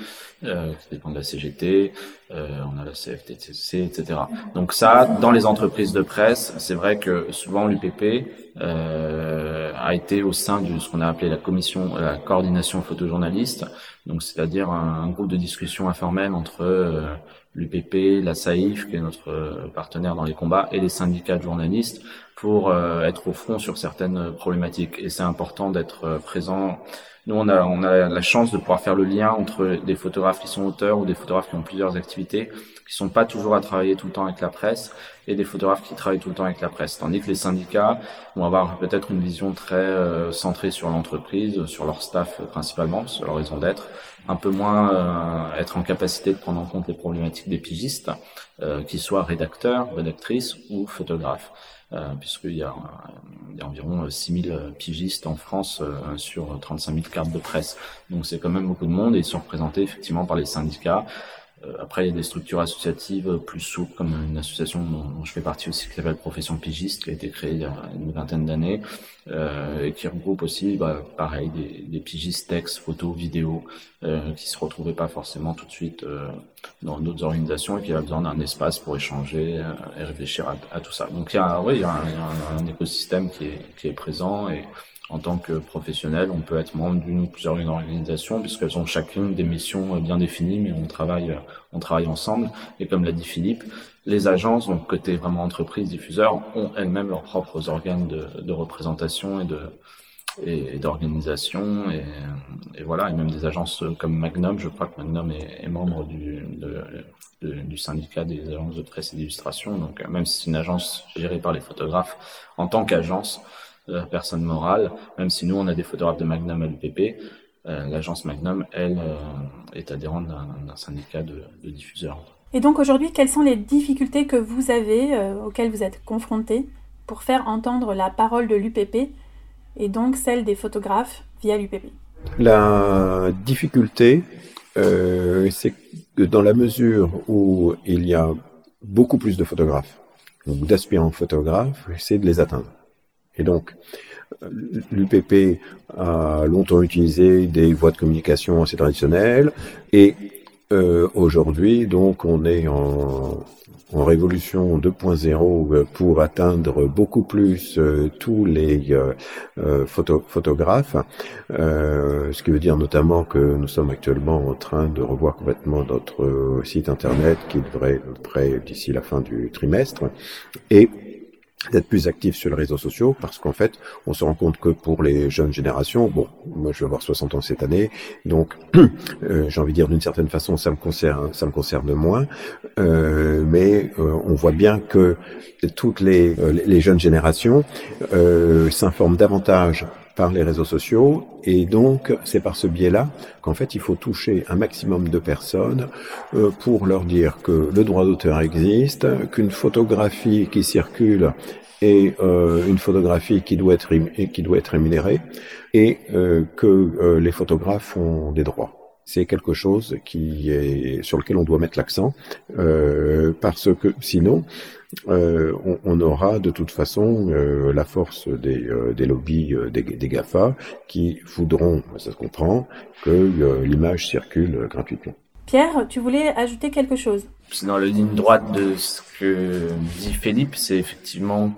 euh, qui dépend de la CGT, euh, on a la CFTC, etc. Donc ça, dans les entreprises de presse, c'est vrai que souvent l'UPP euh, a été au sein de ce qu'on a appelé la commission, la coordination photojournaliste, donc c'est-à-dire un, groupe de discussion informelle entre euh, l'UPP, la SAIF, qui est notre partenaire dans les combats, et les syndicats de journalistes pour euh, être au front sur certaines problématiques. Et c'est important d'être présent nous, on a, la chance de pouvoir faire le lien entre des photographes qui sont auteurs ou des photographes qui ont plusieurs activités, qui sont pas toujours à travailler tout le temps avec la presse, et des photographes qui travaillent tout le temps avec la presse. Tandis que les syndicats vont avoir peut-être une vision très euh, centrée sur l'entreprise, sur leur staff principalement, sur leur raison d'être, un peu moins euh, être en capacité de prendre en compte les problématiques des pigistes, euh, qu'ils soient rédacteurs, rédactrices ou photographes. Euh, puisqu'il y, a, il y a environ 6000 euh, pigistes en France euh, sur 35 000 cartes de presse. Donc c'est quand même beaucoup de monde et ils sont représentés effectivement par les syndicats. Euh, après, il y a des structures associatives plus souples, comme une association dont, je fais partie aussi, qui s'appelle Profession Pigiste, qui a été créée il y a une vingtaine d'années, euh, et qui regroupe aussi, bah, pareil, des, des pigistes textes, photos, vidéos, euh, qui se retrouvaient pas forcément tout de suite euh, dans d'autres organisations et qui avaient besoin d'un espace pour échanger euh, et réfléchir à, tout ça. Donc il y a, oui, il y a un, il y a un, un écosystème qui est, qui est présent et en tant que professionnel, on peut être membre d'une ou plusieurs organisations puisqu'elles ont chacune des missions bien définies, mais on travaille, on travaille ensemble. Et comme l'a dit Philippe, les agences, donc côté vraiment entreprise, diffuseurs, ont elles-mêmes leurs propres organes de, de représentation et de et, d'organisation et, et, voilà, et même des agences comme Magnum, je crois que Magnum est, membre du, du syndicat des agences de presse et d'illustration. Donc même si c'est une agence gérée par les photographes, en tant qu'agence, personne morale, même si nous on a des photographes de Magnum à l'UPP, l'agence Magnum, elle, est adhérente d'un syndicat de, de diffuseurs. Et donc aujourd'hui, quelles sont les difficultés que vous avez, euh, auxquelles vous êtes confrontés, pour faire entendre la parole de l'UPP et donc celle des photographes via l'UPP La difficulté, euh, c'est que dans la mesure où il y a beaucoup plus de photographes, ou d'aspirants photographes, c'est de les atteindre. Et donc, l'UPP a longtemps utilisé des voies de communication assez traditionnelles et euh, aujourd'hui, donc, on est en, en révolution 2.0 euh, pour atteindre beaucoup plus euh, tous les euh, photo photographes, ce qui veut dire notamment que nous sommes actuellement en train de revoir complètement notre site internet qui devrait être prêt d'ici la fin du trimestre. Et d'être plus actif sur les réseaux sociaux parce qu'en fait, on se rend compte que pour les jeunes générations, bon, moi je vais avoir 60 ans cette année, donc euh, j'ai envie de dire d'une certaine façon, ça me concerne, ça me concerne moins, euh, mais euh, on voit bien que toutes les, les jeunes générations s'informent davantage par les réseaux sociaux. Et donc c'est par ce biais-là qu'en fait il faut toucher un maximum de personnes euh, pour leur dire que le droit d'auteur existe, qu'une photographie qui circule est euh, une photographie qui doit être qui doit être rémunérée et euh, que les photographes ont des droits. C'est quelque chose qui est sur lequel on doit mettre l'accent parce que sinon euh, on, aura de toute façon euh, la force des, euh, des lobbies des, des, GAFA qui voudront, ça se comprend, que l'image circule gratuitement. Pierre, tu voulais ajouter quelque chose? C'est dans la ligne droite de ce que dit Philippe, c'est effectivement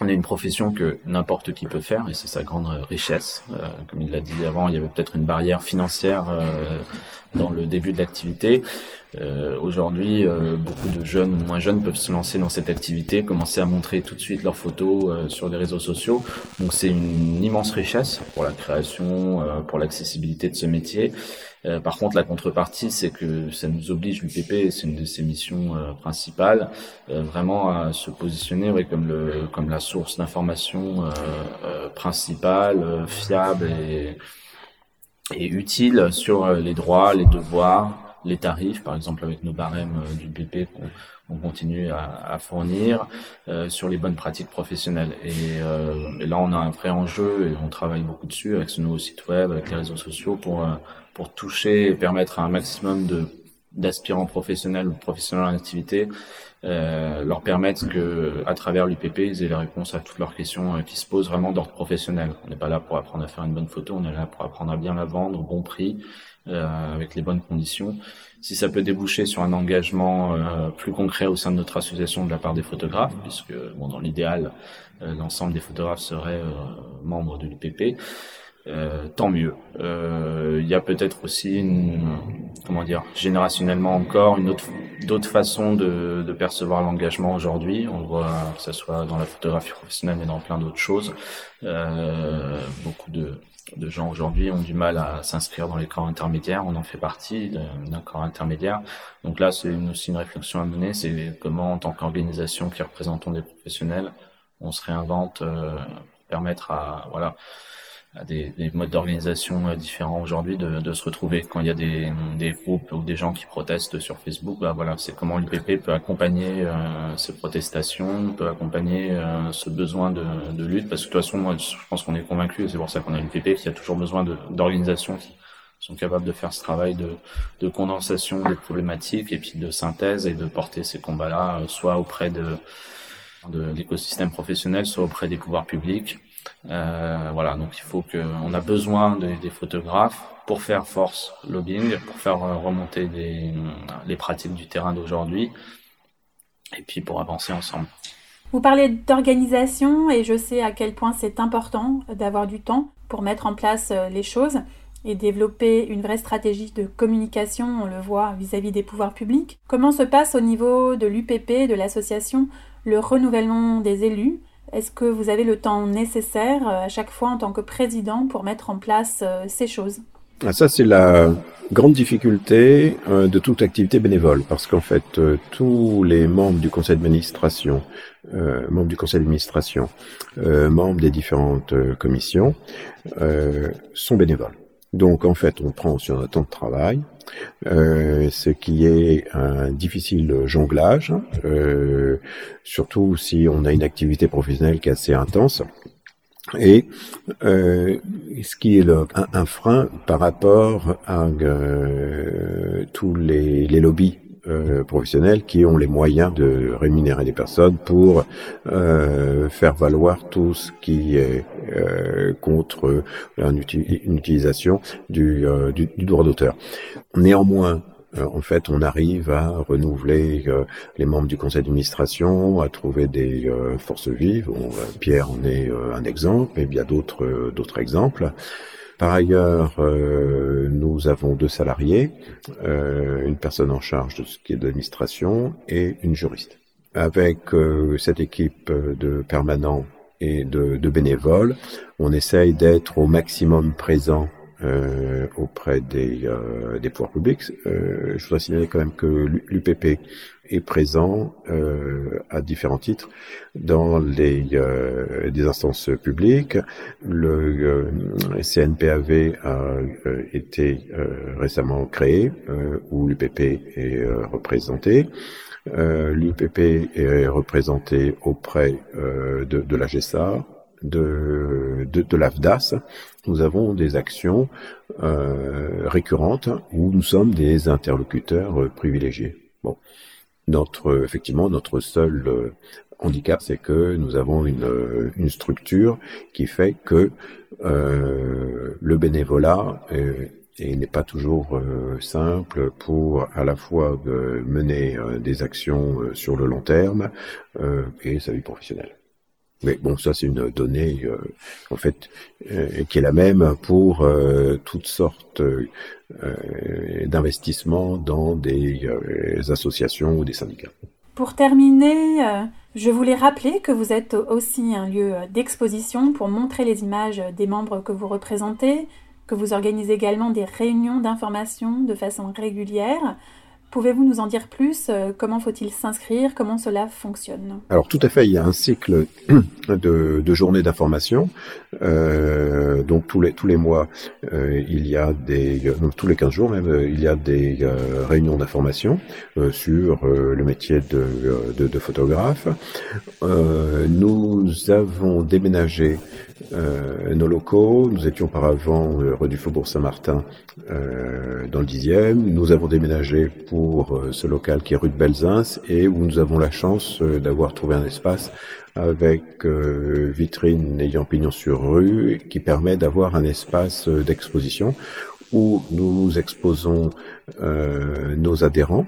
on est une profession que n'importe qui peut faire et c'est sa grande richesse. comme il l'a dit avant, il y avait peut-être une barrière financière dans le début de l'activité. Euh, Aujourd'hui, euh, beaucoup de jeunes ou moins jeunes peuvent se lancer dans cette activité, commencer à montrer tout de suite leurs photos euh, sur les réseaux sociaux. Donc c'est une immense richesse pour la création, euh, pour l'accessibilité de ce métier. par contre, la contrepartie, c'est que ça nous oblige, l'UPP, c'est une de ses missions principales, vraiment à se positionner ouais, comme, le, comme la source d'information principale, fiable et et utile sur euh, les droits, les devoirs, les tarifs, par exemple avec nos barèmes euh, du BP qu'on continue à, fournir, euh, sur les bonnes pratiques professionnelles. Et, euh, et, là, on a un vrai enjeu et on travaille beaucoup dessus avec ce nouveau site web, avec les réseaux sociaux pour pour toucher et permettre à un maximum de d'aspirants professionnels ou professionnels en activité euh, leur permettre que, à travers l'UPP, ils aient les réponses à toutes leurs questions euh, qui se posent vraiment d'ordre professionnel. On n'est pas là pour apprendre à faire une bonne photo, on est là pour apprendre à bien la vendre au bon prix, euh, avec les bonnes conditions. Si ça peut déboucher sur un engagement euh, plus concret au sein de notre association de la part des photographes, puisque bon, dans l'idéal, l'ensemble des photographes seraient membres de l'UPP. Euh, tant mieux. Euh, il y a peut-être aussi, une, comment dire, générationnellement encore, une autre, d'autres façons de, de percevoir l'engagement aujourd'hui. On voit que ce soit dans la photographie professionnelle, mais dans plein d'autres choses. Euh, beaucoup de, de gens aujourd'hui ont du mal à s'inscrire dans les corps intermédiaires. On en fait partie d'un corps intermédiaire. Donc là, c'est aussi une réflexion à mener. C'est comment, en tant qu'organisation qui représentons des professionnels, on se réinvente, euh, permettre à voilà des, des modes d'organisation euh, différents aujourd'hui de, de, se retrouver quand il y a des, des, groupes ou des gens qui protestent sur Facebook bah voilà c'est comment l'UPP peut accompagner euh, ces protestations peut accompagner euh, ce besoin de, de, lutte parce que de toute façon moi je pense qu'on est convaincu et c'est pour ça qu'on a l'UPP qu'il y a toujours besoin d'organisations qui sont capables de faire ce travail de, de, condensation des problématiques et puis de synthèse et de porter ces combats là euh, soit auprès de de l'écosystème professionnel soit auprès des pouvoirs publics euh, voilà, donc il faut que, on a besoin des photographes pour faire force lobbying, pour faire euh, remonter les pratiques du terrain d'aujourd'hui, et puis pour avancer ensemble. Vous parlez d'organisation et je sais à quel point c'est important d'avoir du temps pour mettre en place euh, les choses et développer une vraie stratégie de communication, on le voit vis-à-vis -vis des pouvoirs publics. Comment se passe au niveau de l'UPP, de l'association, le renouvellement des élus est-ce que vous avez le temps nécessaire euh, à chaque fois en tant que président pour mettre en place euh, ces choses? Ah, Ça, c'est la grande difficulté euh, de toute activité bénévole, parce qu'en fait, tous les membres du conseil d'administration, membres du conseil d'administration, membres des différentes commissions, sont bénévoles. Donc, en fait, on prend sur notre temps de travail, ce qui est un difficile jonglage, surtout si on a une activité professionnelle qui est assez intense. Et euh, ce qui est un, frein par rapport à euh, tous les lobbies euh, professionnels qui ont les moyens de rémunérer des personnes pour euh, faire valoir tout ce qui est euh, contre une, utilisation du, du, du droit d'auteur. Néanmoins, euh, en fait, on arrive à renouveler euh, les membres du conseil d'administration, à trouver des euh, forces vives. Pierre en est un exemple, et il y a d'autres d'autres exemples. Par ailleurs, nous avons deux salariés, une personne en charge de ce qui est de l'administration et une juriste. Avec cette équipe de permanents et de, bénévoles, on essaye d'être au maximum présent euh, auprès des, euh, des pouvoirs publics. Euh, je voudrais signaler quand même que l'UPP est présent euh, à différents titres dans les euh, des instances publiques. Le CNPAV a été récemment créé où l'UPP est représenté. L'UPP est représenté auprès de, de la GESA, de, de, de l'AFDAS, nous avons des actions euh, récurrentes où nous sommes des interlocuteurs euh, privilégiés. Bon, notre effectivement notre seul euh, handicap, c'est que nous avons une, euh, structure qui fait que le bénévolat n'est pas toujours simple pour à la fois mener des actions sur le long terme et sa vie professionnelle. Mais bon, ça c'est une donnée euh, en fait euh, qui est la même pour euh, toutes sortes d'investissements dans des associations ou des syndicats. Pour terminer, je voulais rappeler que vous êtes aussi un lieu d'exposition pour montrer les images des membres que vous représentez, que vous organisez également des réunions d'information de façon régulière. Pouvez-vous nous en dire plus euh, Comment faut-il s'inscrire Comment cela fonctionne? Alors tout à fait, il y a un cycle de, journées d'information. Euh, donc tous les tous les mois, euh, il y a des tous les 15 jours même, il y a des réunions d'information sur le métier de photographe. nous avons déménagé nos locaux. Nous étions auparavant rue du Faubourg Saint-Martin dans le dixième. Nous avons déménagé pour euh, ce local qui est rue de Belzins et où nous avons la chance euh, d'avoir trouvé un espace avec euh, vitrine ayant pignon sur rue qui permet d'avoir un espace d'exposition où nous exposons nos adhérents.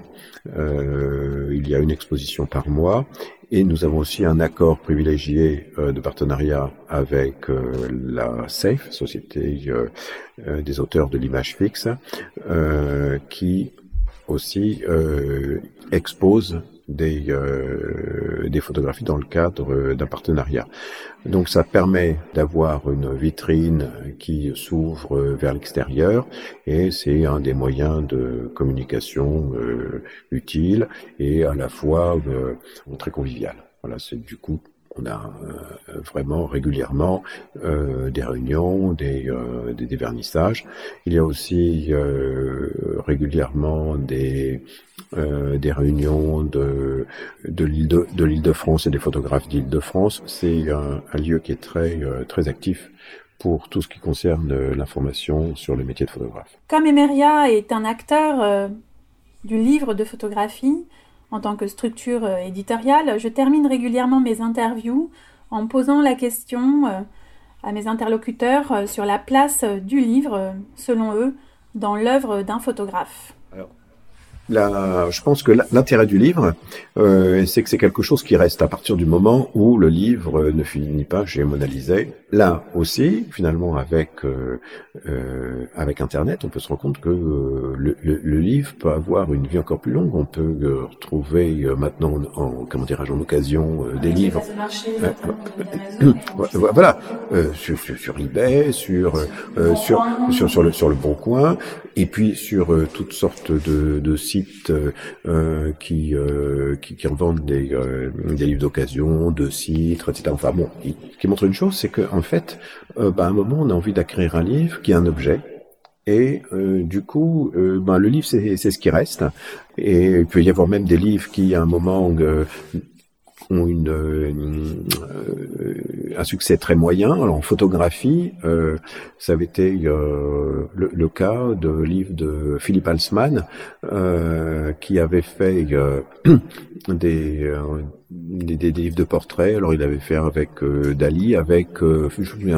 il y a une exposition par mois et nous avons aussi un accord privilégié de partenariat avec la SAFE, Société des auteurs de l'image fixe, qui aussi euh, expose des, euh, des photographies dans le cadre d'un partenariat. Donc ça permet d'avoir une vitrine qui s'ouvre vers l'extérieur et c'est un des moyens de communication euh, utile et à la fois euh, très convivial. Voilà, c'est du coup on a euh, vraiment régulièrement euh, des réunions, des, euh, vernissages. Il y a aussi régulièrement des, réunions de, de l'île de, de l'île de France et des photographes d'île de France. C'est un, un, lieu qui est très, très actif pour tout ce qui concerne l'information sur le métier de photographe. Comme Emeria est un acteur du livre de photographie, en tant que structure euh, éditoriale, je termine régulièrement mes interviews en posant la question euh, à mes interlocuteurs euh, sur la place du livre, selon eux, dans l'œuvre d'un photographe. La, je pense que l'intérêt du livre, euh, c'est que c'est quelque chose qui reste à partir du moment où le livre ne finit pas chez Mona Lisa. Là aussi, finalement, avec euh, euh, avec Internet, on peut se rendre compte que euh, le, le, le, livre peut avoir une vie encore plus longue. On peut euh, retrouver euh, maintenant, en, comment dirais-je, en occasion des livres. voilà, sur, sur, sur, eBay, sur sur sur sur le sur le Bon Coin, et puis sur toutes sortes de, de sites euh, qui, euh, qui, qui revendent des, euh, des livres d'occasion, de citres, etc. Enfin bon, qui, qui montre une chose, c'est qu'en en fait, bah, à un moment, on a envie d'acquérir un livre qui est un objet. Et du coup, ben, le livre, c'est ce qui reste. Et il peut y avoir même des livres qui, à un moment, ont une, euh, un succès très moyen. Alors en photographie, euh, ça avait été euh, le, le, cas de livre de Philippe Halsman euh, qui avait fait des, des, des, livres de portraits. Alors il avait fait avec Dali, avec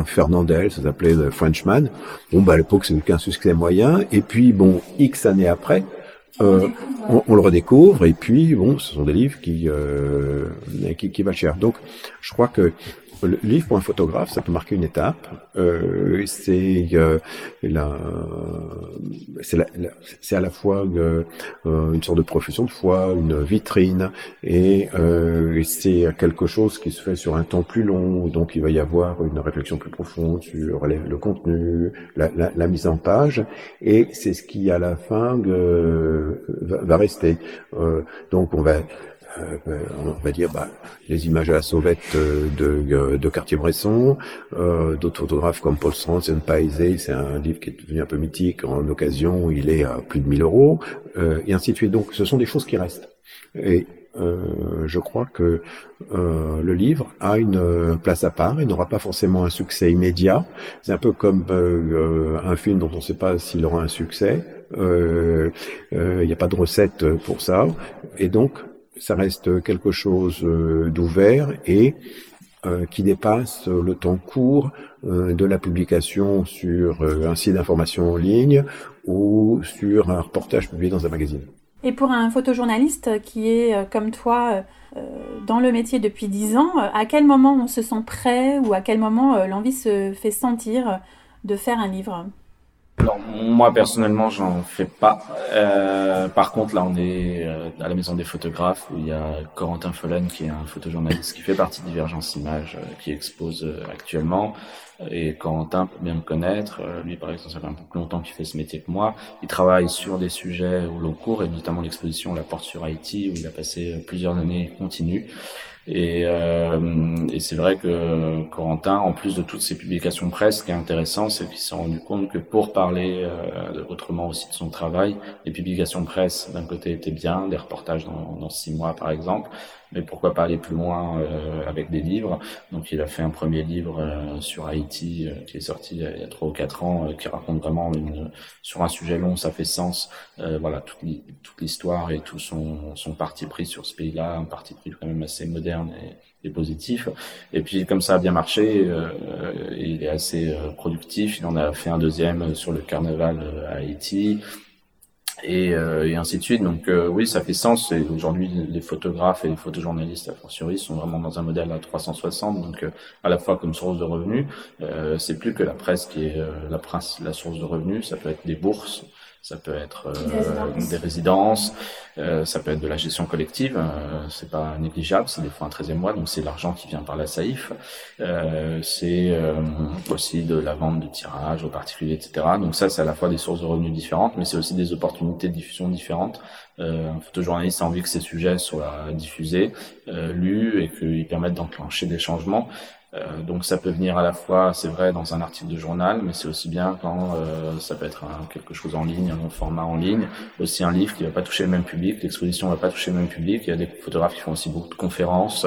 Fernandel, ça s'appelait Frenchman. Bon bah à l'époque c'était qu'un succès moyen. Et puis bon X années après. Euh, on, on, le redécouvre et puis bon, ce sont des livres qui euh, qui, qui valent cher. Donc, je crois que le livre pour un photographe, ça peut marquer une étape. Euh, c'est euh, c'est à la fois euh, une sorte de profession de foi, une vitrine, et euh, c'est quelque chose qui se fait sur un temps plus long. Donc il va y avoir une réflexion plus profonde sur le contenu, la, la, la, mise en page, et c'est ce qui à la fin va, va, rester. donc on va euh, on va dire bah, les images à la sauvette euh, de, euh, de Cartier-Bresson, d'autres photographes comme Paul Strand, Paisé, c'est un livre qui est devenu un peu mythique en occasion, il est à plus de 1000 euros, et ainsi de suite. Donc ce sont des choses qui restent. Et je crois que le livre a une place à part. Il n'aura pas forcément un succès immédiat. C'est un peu comme un film dont on ne sait pas s'il aura un succès. Il n'y a pas de recette pour ça. Et donc, ça reste quelque chose euh, d'ouvert et euh, qui dépasse le temps court euh, de la publication sur un site d'information en ligne ou sur un reportage publié dans un magazine. Et pour un photojournaliste qui est comme toi dans le métier depuis dix ans, à quel moment on se sent prêt ou à quel moment l'envie se fait sentir de faire un livre? Alors moi personnellement j'en fais pas. Euh, par contre là on est euh, à la maison des photographes où il y a Corentin Follen qui est un photojournaliste qui fait partie de Divergence Images euh, qui expose actuellement et Corentin peut bien me connaître. lui par exemple ça fait un peu plus longtemps qu'il fait ce métier que moi. Il travaille sur des sujets au long cours et notamment l'exposition La Porte sur Haïti où il a passé plusieurs années continues. Et, euh, et c'est vrai que Corentin, en plus de toutes ses publications presse, ce qui est intéressant, c'est qu'il s'est rendu compte que pour parler euh, autrement aussi de son travail, les publications presse d'un côté étaient bien, des reportages dans six mois par exemple, mais pourquoi pas aller plus loin euh, avec des livres. Donc il a fait un premier livre euh, sur Haïti euh, qui est sorti il y a trois ou quatre ans, qui raconte vraiment une, sur un sujet long, ça fait sens, voilà toute, l'histoire et tout son, son parti pris sur ce pays-là, un parti pris quand même assez moderne et, et positif. Et puis comme ça a bien marché, il est assez productif. Il en a fait un deuxième sur le carnaval à Haïti et, euh, et, ainsi de suite. Donc euh, oui, ça fait sens. Et aujourd'hui, les photographes et les photojournalistes à fortiori sont vraiment dans un modèle à 360. Donc euh, à la fois comme source de revenus, c'est plus que la presse qui est la, la source de revenus. Ça peut être des bourses, ça peut être euh, des résidences, euh, ça peut être de la gestion collective, euh, c'est pas négligeable, c'est des fois un 13e mois, donc c'est l'argent qui vient par la SAIF, euh, c'est euh, aussi de la vente de tirages aux particuliers, etc. Donc ça, c'est à la fois des sources de revenus différentes, mais c'est aussi des opportunités de diffusion différentes. un photojournaliste a envie que ces sujets soient diffusés, lus et qu'ils permettent d'enclencher des changements. Euh, donc ça peut venir à la fois, c'est vrai, dans un article de journal, mais c'est aussi bien quand euh, ça peut être un, quelque chose en ligne, un format en ligne, aussi un livre qui va pas toucher le même public, l'exposition va pas toucher le même public. Il y a des photographes qui font aussi beaucoup de conférences,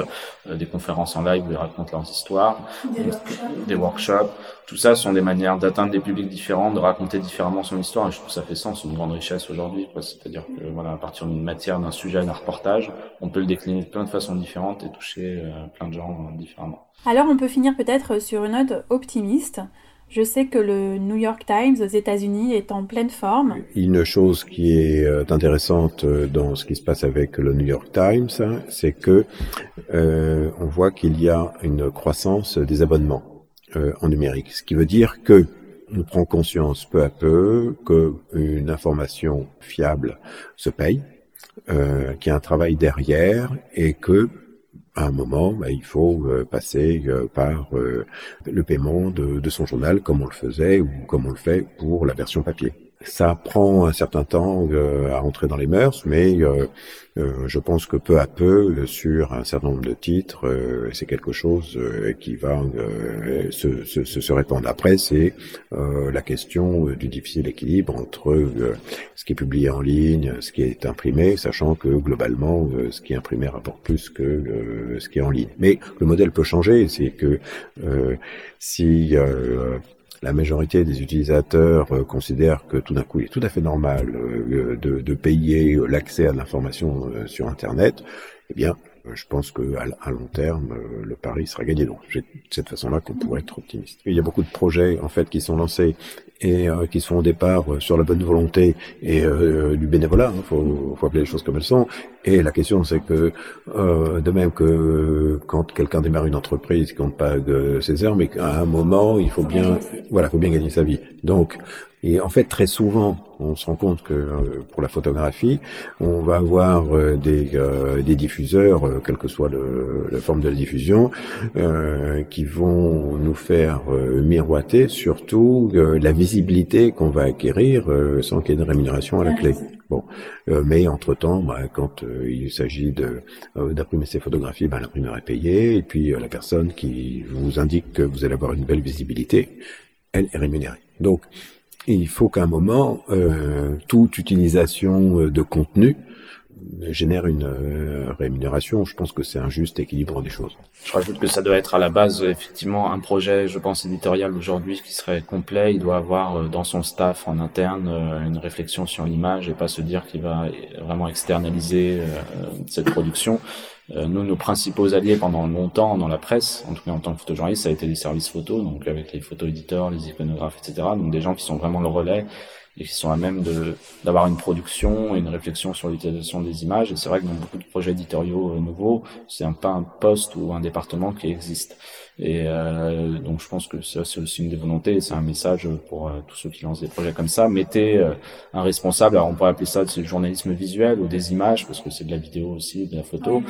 euh, des conférences en live où ils racontent leurs histoires, des workshops. Tout ça sont des manières d'atteindre des publics différents, de raconter différemment son histoire. Et je trouve que ça fait sens, une grande richesse aujourd'hui. C'est-à-dire que voilà, à partir d'une matière, d'un sujet, d'un reportage, on peut le décliner de plein de façons différentes et toucher plein de gens différemment. Alors on peut finir peut-être sur une note optimiste. Je sais que le New York Times aux États-Unis est en pleine forme. Une chose qui est euh, intéressante euh, dans ce qui se passe avec le New York Times, hein, c'est que euh, on voit qu'il y a une croissance des abonnements en numérique, ce qui veut dire que on prend conscience peu à peu qu'une information fiable se paye, euh, qu'il y a un travail derrière et que à un moment, bah, il faut euh, passer euh, par euh, le paiement de, de, son journal comme on le faisait ou comme on le fait pour la version papier. Ça prend un certain temps à entrer dans les mœurs, mais euh, je pense que peu à peu, sur un certain nombre de titres, euh, c'est quelque chose euh, qui va se, se, se, répandre. Après, c'est la question du difficile équilibre entre ce qui est publié en ligne, ce qui est imprimé, sachant que globalement, ce qui est imprimé rapporte plus que ce qui est en ligne. Mais le modèle peut changer, c'est que si la majorité des utilisateurs euh, considèrent que tout d'un coup, il est tout à fait normal euh, de, de, payer l'accès à l'information euh, sur Internet, eh bien, je pense que à, long terme, le pari sera gagné. Donc, c'est de cette façon-là qu'on pourrait être optimiste. Il y a beaucoup de projets en fait qui sont lancés et euh, qui sont au départ euh, sur la bonne volonté et euh, du bénévolat. Il hein, faut, faut, appeler les choses comme elles sont. Et la question, c'est que de même que quand quelqu'un démarre une entreprise, il compte pas ses heures, mais qu'à un moment, il faut bien, voilà, faut bien gagner sa vie. Donc, et en fait, très souvent, on se rend compte que euh, pour la photographie, on va avoir euh, des, euh, des diffuseurs, quelle que soit le, la forme de la diffusion, qui vont nous faire miroiter surtout la visibilité qu'on va acquérir sans qu'il y ait de rémunération à la clé. Bon, mais entre-temps, bah, quand il s'agit de d'imprimer ces photographies, bah, l'imprimeur est payé, et puis la personne qui vous indique que vous allez avoir une belle visibilité, elle est rémunérée. Donc, il faut qu'à un moment, euh, toute utilisation euh, de contenu génère une euh, rémunération. Je pense que c'est un juste équilibre des choses. Je rajoute que ça doit être à la base effectivement un projet, je pense éditorial aujourd'hui qui serait complet. Il doit avoir euh, dans son staff en interne une réflexion sur l'image et pas se dire qu'il va vraiment externaliser cette production. Euh, nous, nos principaux alliés pendant longtemps dans la presse, en tout cas en tant que photojournaliste, ça a été les services photo, donc avec les photo-éditeurs, les iconographes, etc. Donc des gens qui sont vraiment le relais et qui sont à même d'avoir une production et une réflexion sur l'utilisation des images. Et c'est vrai que dans beaucoup de projets éditoriaux euh, nouveaux, c'est un pas un poste ou un département qui existe. Et euh, donc je pense que ça c'est aussi une des volontés, c'est un message pour euh, tous ceux qui lancent des projets comme ça. Mettez euh, un responsable, alors on pourrait appeler ça du journalisme visuel ou des images, parce que c'est de la vidéo aussi, de la photo.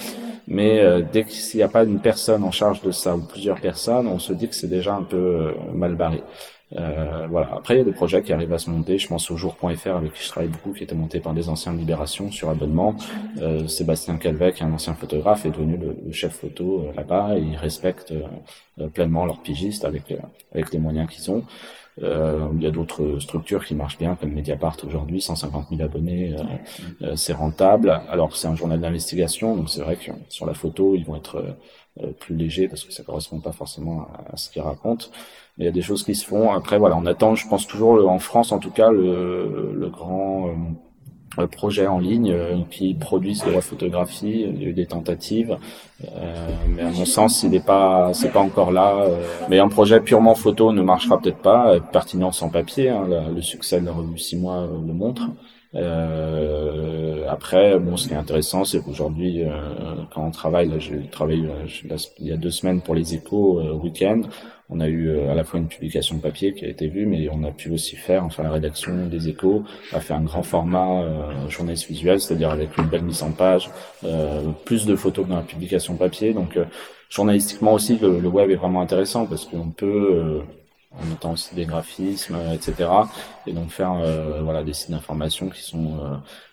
Mais dès qu'il n'y a pas une personne en charge de ça ou plusieurs personnes, on se dit que c'est déjà un peu mal barré. Euh, voilà. Après, il y a des projets qui arrivent à se monter. Je pense au jour.fr avec qui je travaille beaucoup, qui était monté par des anciens de Libération sur abonnement. Euh, Sébastien est un ancien photographe, est devenu le, chef photo euh, là-bas et ils respectent euh, pleinement leurs pigistes avec avec les moyens qu'ils ont. Euh, il y a d'autres structures qui marchent bien, comme Mediapart aujourd'hui, 150 000 abonnés, c'est rentable. Alors c'est un journal d'investigation, donc c'est vrai que sur la photo, ils vont être plus légers parce que ça correspond pas forcément à, à ce qu'ils racontent il y a des choses qui se font. Après, voilà, on attend, je pense toujours en France, en tout cas, le, le grand euh, projet en ligne euh, qui produisent de la photographie. Il y a eu des tentatives, euh, mais à mon sens, il n'est pas, c'est pas encore là. mais un projet purement photo ne marchera peut-être pas. Pertinent sans papier, hein, le succès de la revue 6 mois le montre. Euh, après, bon, ce qui est intéressant, c'est qu'aujourd'hui, euh, quand on travaille, là, j'ai travaillé il y a deux semaines pour les échos euh, week-end. On a eu euh, à la fois une publication papier qui a été vue, mais on a pu aussi faire, enfin la rédaction des échos a fait un grand format euh, journaliste visuel, c'est-à-dire avec une belle mise en page, euh, plus de photos que dans la publication papier. Donc journalistiquement aussi, le, le, web est vraiment intéressant parce qu'on peut en mettant aussi des graphismes, etc. Et donc faire voilà des sites d'information qui sont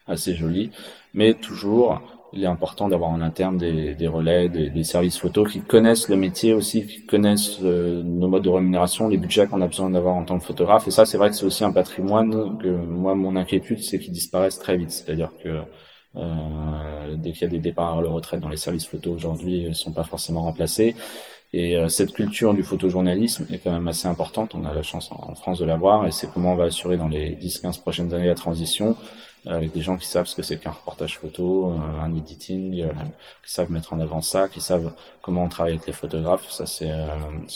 assez jolis, mais toujours il est important d'avoir en interne des, des relais, des, des, services photos qui connaissent le métier aussi, qui connaissent euh, nos modes de rémunération, les budgets qu'on a besoin d'avoir en tant que photographe. Et ça, c'est vrai que c'est aussi un patrimoine que moi, mon inquiétude, c'est qu'ils disparaissent très vite. C'est-à-dire que euh, dès qu'il y a des départs à la retraite dans les services photos aujourd'hui, ils sont pas forcément remplacés. Et euh, cette culture du photojournalisme est quand même assez importante. On a la chance en, France de l'avoir et c'est comment on va assurer dans les 10-15 prochaines années la transition euh, avec des gens qui savent ce que c'est qu'un reportage photo, euh, un editing, qui savent mettre en avant ça, qui savent comment on travaille avec les photographes. Ça, c'est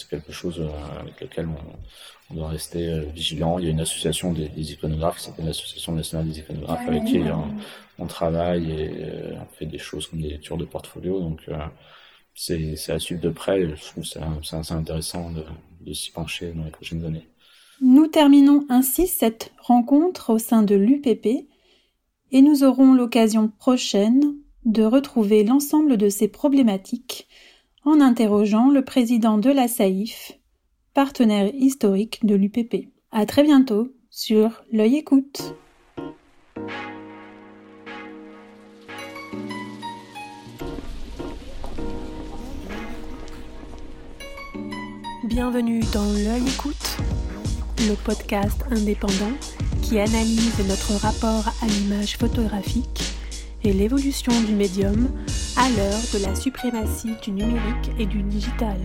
quelque chose avec lequel on, doit rester vigilant. Il y a une association des, des iconographes s'appelle l'Association nationale des iconographes avec qui on, travaille et on fait des choses comme des lectures de portfolio. Donc c'est à suivre de près. je trouve ça c'est intéressant de s'y pencher dans les prochaines années. Nous terminons ainsi cette rencontre au sein de l'UPP et nous aurons l'occasion prochaine de retrouver l'ensemble de ces problématiques en interrogeant le président de la SAIF, partenaire historique de l'UPP. À très bientôt sur l'œil écoute. Bienvenue dans L'œil écoute, le podcast indépendant qui analyse notre rapport à l'image photographique et l'évolution du médium à l'heure de la suprématie du numérique et du digital.